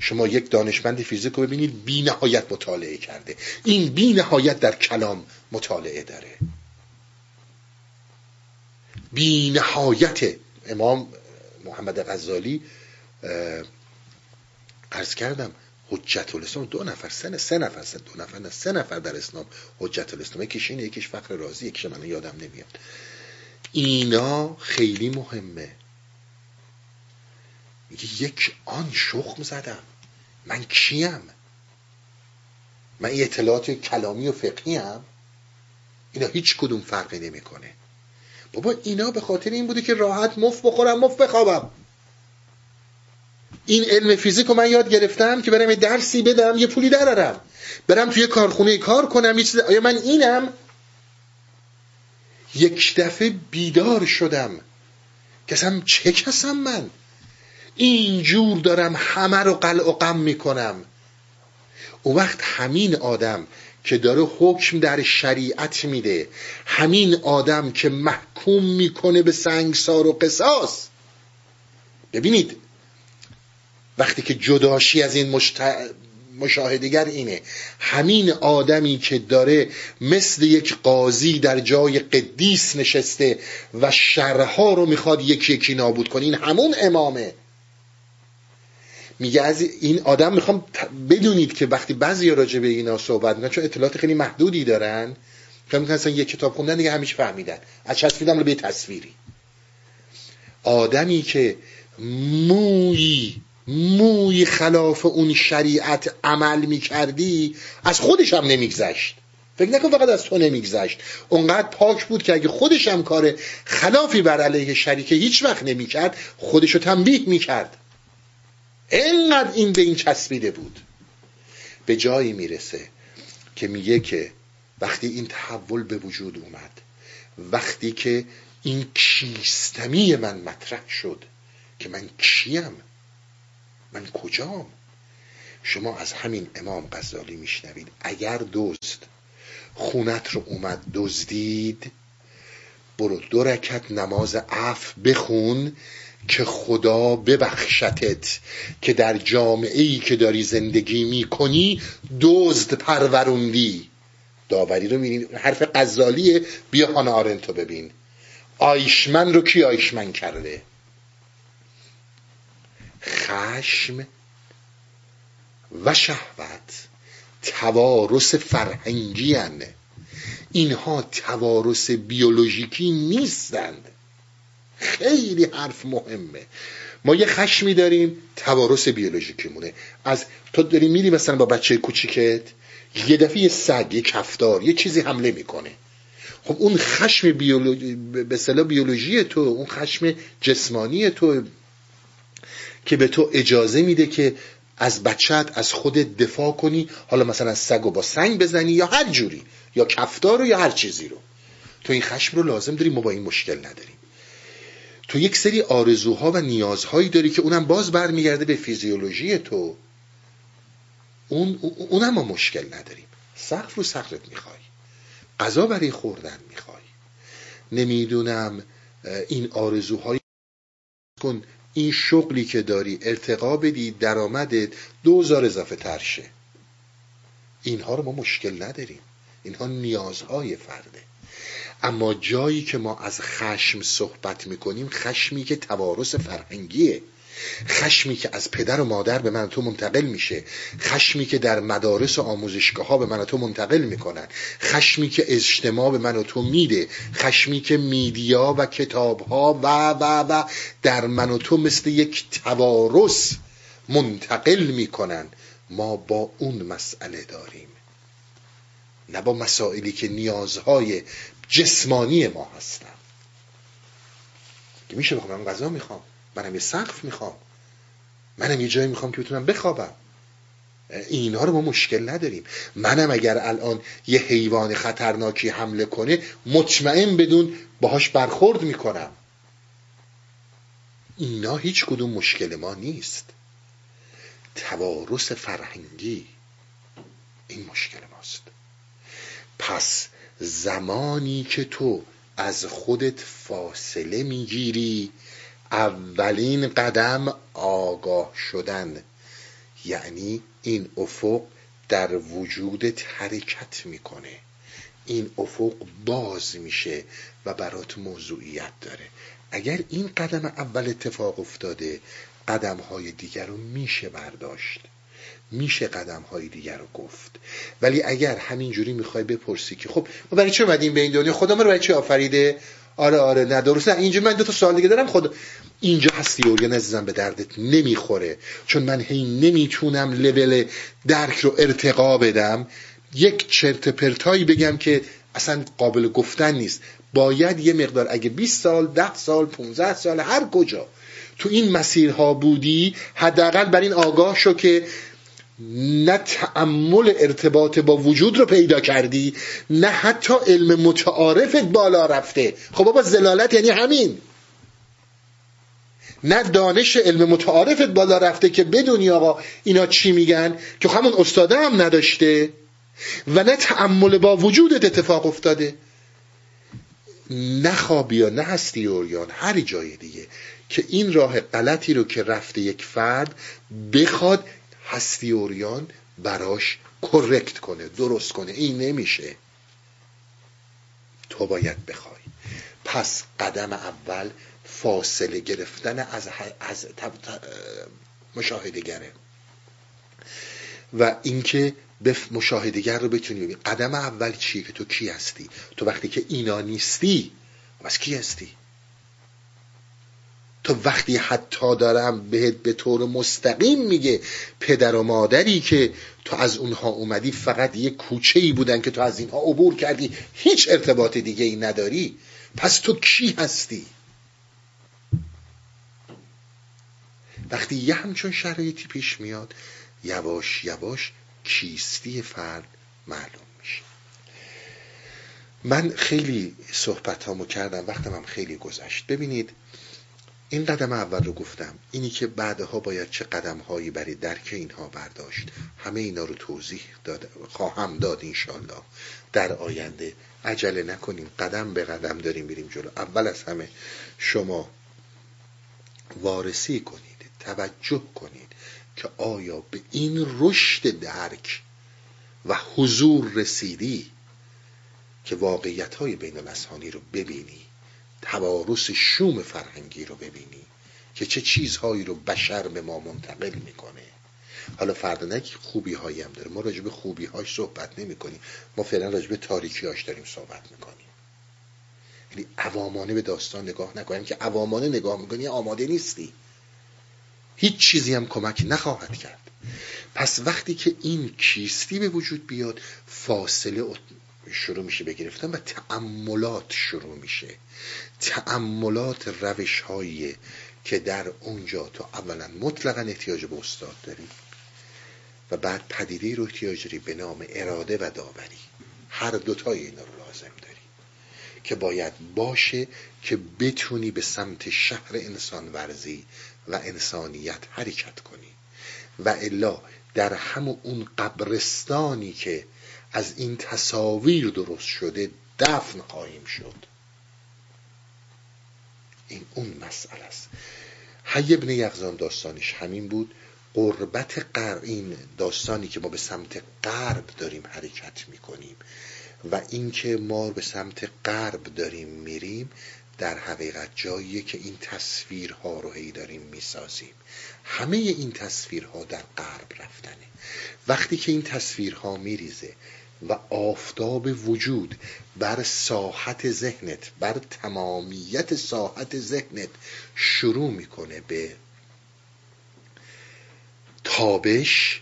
شما یک دانشمند فیزیک رو ببینید بی نهایت مطالعه کرده. این بی نهایت در کلام مطالعه داره. بی نهایت امام محمد غزالی عرض کردم حجت الاسلام دو نفر سه سه نفر سه دو نفر نه سه نفر در اسلام حجت الاسلام یکیش اینه یکیش فقر رازی یکیش من یادم نمیاد. اینا خیلی مهمه. میگه یک آن شخم زدم. من کیم؟ من این اطلاعات کلامی و فقهی هم اینا هیچ کدوم فرقی نمی‌کنه. بابا اینا به خاطر این بوده که راحت مف بخورم مف بخوابم. این علم فیزیک رو من یاد گرفتم که برم یه درسی بدم یه پولی درارم برم توی کارخونه کار کنم یه چیز آیا من اینم؟ یک دفعه بیدار شدم. کسم چه کسم من؟ اینجور دارم همه رو قلع و قم می‌کنم. او وقت همین آدم که داره حکم در شریعت میده همین آدم که محکوم می‌کنه به سنگسار و قصاص. ببینید وقتی که جداشی از این مشت... مشاهدگر اینه همین آدمی که داره مثل یک قاضی در جای قدیس نشسته و شرها رو می‌خواد یکی یکی نابود کنه این همون امامه. میگه از این آدم می‌خوام بدونید که وقتی بعضی راجع به اینا صحبت می‌کنن چون اطلاعات خیلی محدودی دارن فکر می‌کنن یک کتاب خوندن دیگه همیشه فهمیدن. از چسبیدم رو به تصویری. آدمی که موی موی خلاف اون شریعت عمل می‌کردی از خودش هم نمیگذشت. فکر نکن فقط از تو نمیگذشت. اونقدر پاک بود که اگه خودش هم کار خلافی بر علیه شریکه هیچ وقت نمی‌کرد خودشو تنبیه می‌کرد. اینقدر این به این چسبیده بود. به جایی می‌رسه که میگه که وقتی این تحول به وجود اومد وقتی که این کیستمی من مطرح شد که من کیم؟ من کجام؟ شما از همین امام غزالی میشنوید. اگر دزد خونت رو اومد دزدید برو دو رکت نماز عف بخون که خدا ببخشتت که در جامعه ای که داری زندگی می‌کنی دزد پروروندی. داوری رو می‌بینی. حرف غزالیه. بیا هانا آرنتو ببین. آیشمن رو کی آیشمن کرده؟ خشم و شهوت توارث فرهنگی اینها توارث بیولوژیکی نیستند. خیلی حرف مهمه. ما یه خشمی داریم توارث بیولوژیکیمونه. از تو داری میری مثلا با بچه کوچیکت یه دفعه یه سگ یه کفتار یه چیزی حمله می‌کنه. خب اون خشم بیولوژی به صلاح بیولوژی تو اون خشم جسمانی تو که به تو اجازه میده که از بچت از خودت دفاع کنی. حالا مثلا سگ و با سنگ بزنی یا هر جوری یا کفتار رو یا هر چیزی رو. تو این خشم رو لازم داری ما با این مشکل نداریم. تو یک سری آرزوها و نیازهایی داری که اونم باز برمیگرده به فیزیولوژی تو. اون اونم ما مشکل نداریم. سقف رو سقفت می‌خوای. غذا برای خوردن می‌خوای. نمی‌دونم این آرزوهای کن. این شغلی که داری ارتقا بدی درآمدت دوزار اضافه ترشه اینها رو ما مشکل نداریم. اینها نیازهای فرده. اما جایی که ما از خشم صحبت می‌کنیم خشمی که توارث فرهنگیه. خشمی که از پدر و مادر به من تو منتقل میشه. خشمی که در مدارس و آموزشگاه ها به من تو منتقل می‌کنن. خشمی که اجتماع به من تو میده. خشمی که میدیا و کتاب ها و و و در من تو مثل یک توارث منتقل می‌کنن. ما با اون مسئله داریم. نه با مسائلی که نیازهای جسمانی ما هستن. که میشه بخوام من غذا می‌خوام منم یه سقف می‌خوام منم یه جایی می‌خوام که بتونم بخوابم. اینها رو ما مشکل نداریم. منم اگر الان یه حیوان خطرناکی حمله کنه مطمئن بدون باهاش برخورد می‌کنم. اینا هیچ کدوم مشکل ما نیست. توارث فرهنگی این مشکل ماست. پس زمانی که تو از خودت فاصله می‌گیری اولین قدم آگاه شدن. یعنی این افق در وجودت حرکت می‌کنه. این افق باز میشه و برات موضوعیت داره. اگر این قدم اول اتفاق افتاده قدم های دیگر رو میشه برداشت. میشه قدم های دیگر رو گفت. ولی اگر همینجوری می‌خوای بپرسی که خب ما برای چه اومدیم به این دنیا؟ خدا ما رو برای چه آفریده؟ آره آره نه درست نه. اینجا من دو تا سوال دیگه دارم. خود اینجا هستی اوریان عزیزم به دردت نمی‌خوره. چون من هی نمی‌تونم لول درک رو ارتقا بدم. یک چرت پرتایی بگم که اصلا قابل گفتن نیست. باید یه مقدار اگه 20 سال 10 سال 15 سال هر کجا تو این مسیرها بودی حداقل بر این آگاه شو که نه تعمل ارتباط با وجود رو پیدا کردی نه حتی علم متعارفت بالا رفته. خب بابا زلالت یعنی همین. نه دانش علم متعارفت بالا رفته که بدونی آقا اینا چی میگن؟ که همون استاده هم نداشته. و نه تعمل با وجودت اتفاق افتاده. نه خوابی نه هستی اوریان هر جای دیگه. که این راه غلطی رو که رفته یک فرد بخواد هستی اوریان براش کرکت کنه درست کنه. این نمیشه. تو باید بخوای. پس قدم اول فاصله گرفتن از, از مشاهدگره. و اینکه به مشاهدگر رو بتونی ببین. قدم اول چیه که تو کی هستی؟ تو وقتی که اینا نیستی بس کی هستی؟ تو وقتی حتی دارم بهت به طور مستقیم میگه پدر و مادری که تو از اونها اومدی فقط یه کوچه ای بودن که تو از اینها عبور کردی هیچ ارتباط دیگه ای نداری؟ پس تو کی هستی؟ وقتی یه همچون شرایطی پیش میاد یواش یواش کیستی فرد معلوم میشه. من خیلی صحبت هامو کردم وقتم هم خیلی گذشت. ببینید این قدم اول رو گفتم. اینی که بعدها باید چه قدم هایی برای درک اینها برداشت. همه اینا رو توضیح داد خواهم داد انشالله در آینده عجله نکنیم. قدم به قدم داریم میریم جلو. اول از همه شما وارسی کنید. توجه کنید که آیا به این رشد درک و حضور رسیدی که واقعیت های بین رو ببینی؟ توارث شوم فرهنگی رو ببینی که چه چیزهایی رو بشر به ما منتقل می‌کنه. حالا فردا نه خوبی هایی هم داره ما راجع به خوبی هاش صحبت نمی کنیم ما فعلا راجع به تاریکی هاش داریم صحبت می‌کنیم. یعنی عوامانه به داستان نگاه نکنیم که عوامانه نگاه می‌کنی آماده نیستی. هیچ چیزی هم کمک نخواهد کرد. پس وقتی که این کیستی به وجود بیاد فاصله شروع میشه بگرفتن و تعملات شروع میشه. تعملات روش هایی که در اونجا تو اولا مطلقا احتیاج به استاد داری و بعد پدیده رو احتیاج داری به نام اراده و داوری. هر دوتای اینا رو لازم داری که باید باشه که بتونی به سمت شهر انسان ورزی و انسانیت حرکت کنی. و الا در همون اون قبرستانی که از این تصاویر درست شده دفن خواهیم شد. این اون مسئله است. حی ابن یغزان داستانش همین بود. قربت قر این داستانی که ما به سمت غرب داریم حرکت می‌کنیم و اینکه ما به سمت غرب داریم میریم در حقیقت جاییه که این تصویرها رو هی داریم می‌سازیم. همه این تصویرها در غرب رفتنه. وقتی که این تصویرها میریزه و آفتاب وجود بر ساحت ذهنت بر تمامیت ساحت ذهنت شروع می‌کنه به تابش.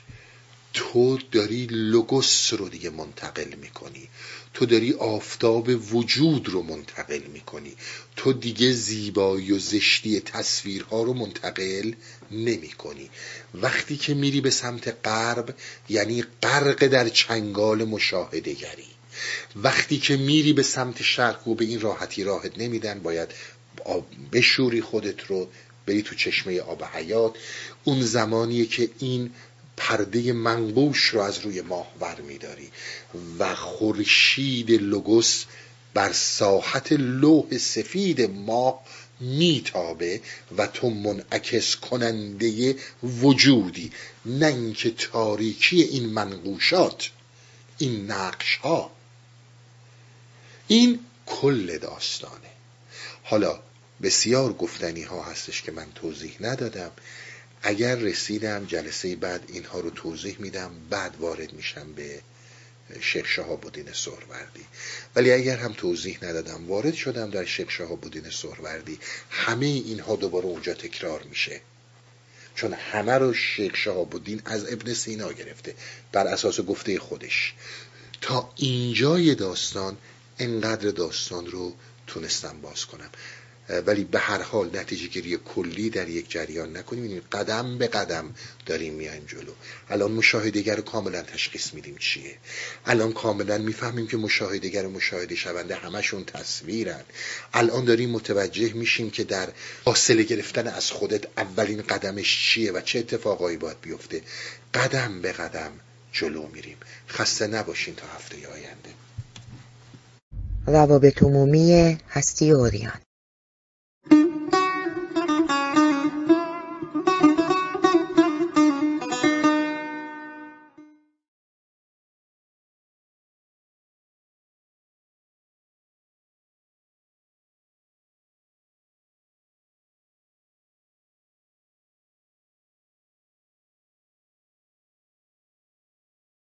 تو داری لوگوس رو دیگه منتقل می‌کنی. تو داری آفتاب وجود رو منتقل می‌کنی. تو دیگه زیبایی و زشتی تصویرها رو منتقل نمی کنی وقتی که میری به سمت غرب یعنی غرق در چنگال مشاهده گری وقتی که میری به سمت شرق و به این راحتی راحت نمیدن باید بشوری خودت رو بری تو چشمه آب حیات. اون زمانیه که این پرده منقوش رو از روی ماه ور میداری و خورشید لوگوس بر ساحت لوح سفید ماه میتابه و تو منعکس کننده وجودی نه اینکه تاریکی این منقوشات این نقش ها این کل داستانه. حالا بسیار گفتنی ها هستش که من توضیح ندادم. اگر رسیدم جلسه بعد اینها رو توضیح میدم بعد وارد میشم به شیخ شهاب سهروردی. ولی اگر هم توضیح ندادم وارد شدم در شیخ شهاب سهروردی. همه اینها دوباره اونجا تکرار میشه. چون همه رو شیخ شهاب از ابن سینا گرفته بر اساس گفته خودش. تا اینجای داستان انقدر داستان رو تونستم باز کنم. ولی به هر حال نتیجه گیری کلی در یک جریان نکنیم. قدم به قدم داریم میایم جلو. الان مشاهدگر رو کاملا تشخیص میدیم چیه. الان کاملا می‌فهمیم که مشاهدگر و مشاهده شونده همشون تصویرن. الان داریم متوجه میشیم که در فاصله گرفتن از خودت اولین قدمش چیه و چه اتفاقایی باید بیفته. قدم به قدم جلو میریم. خسته نباشین تا هفته آینده. روابط عمومی هستی اوریان.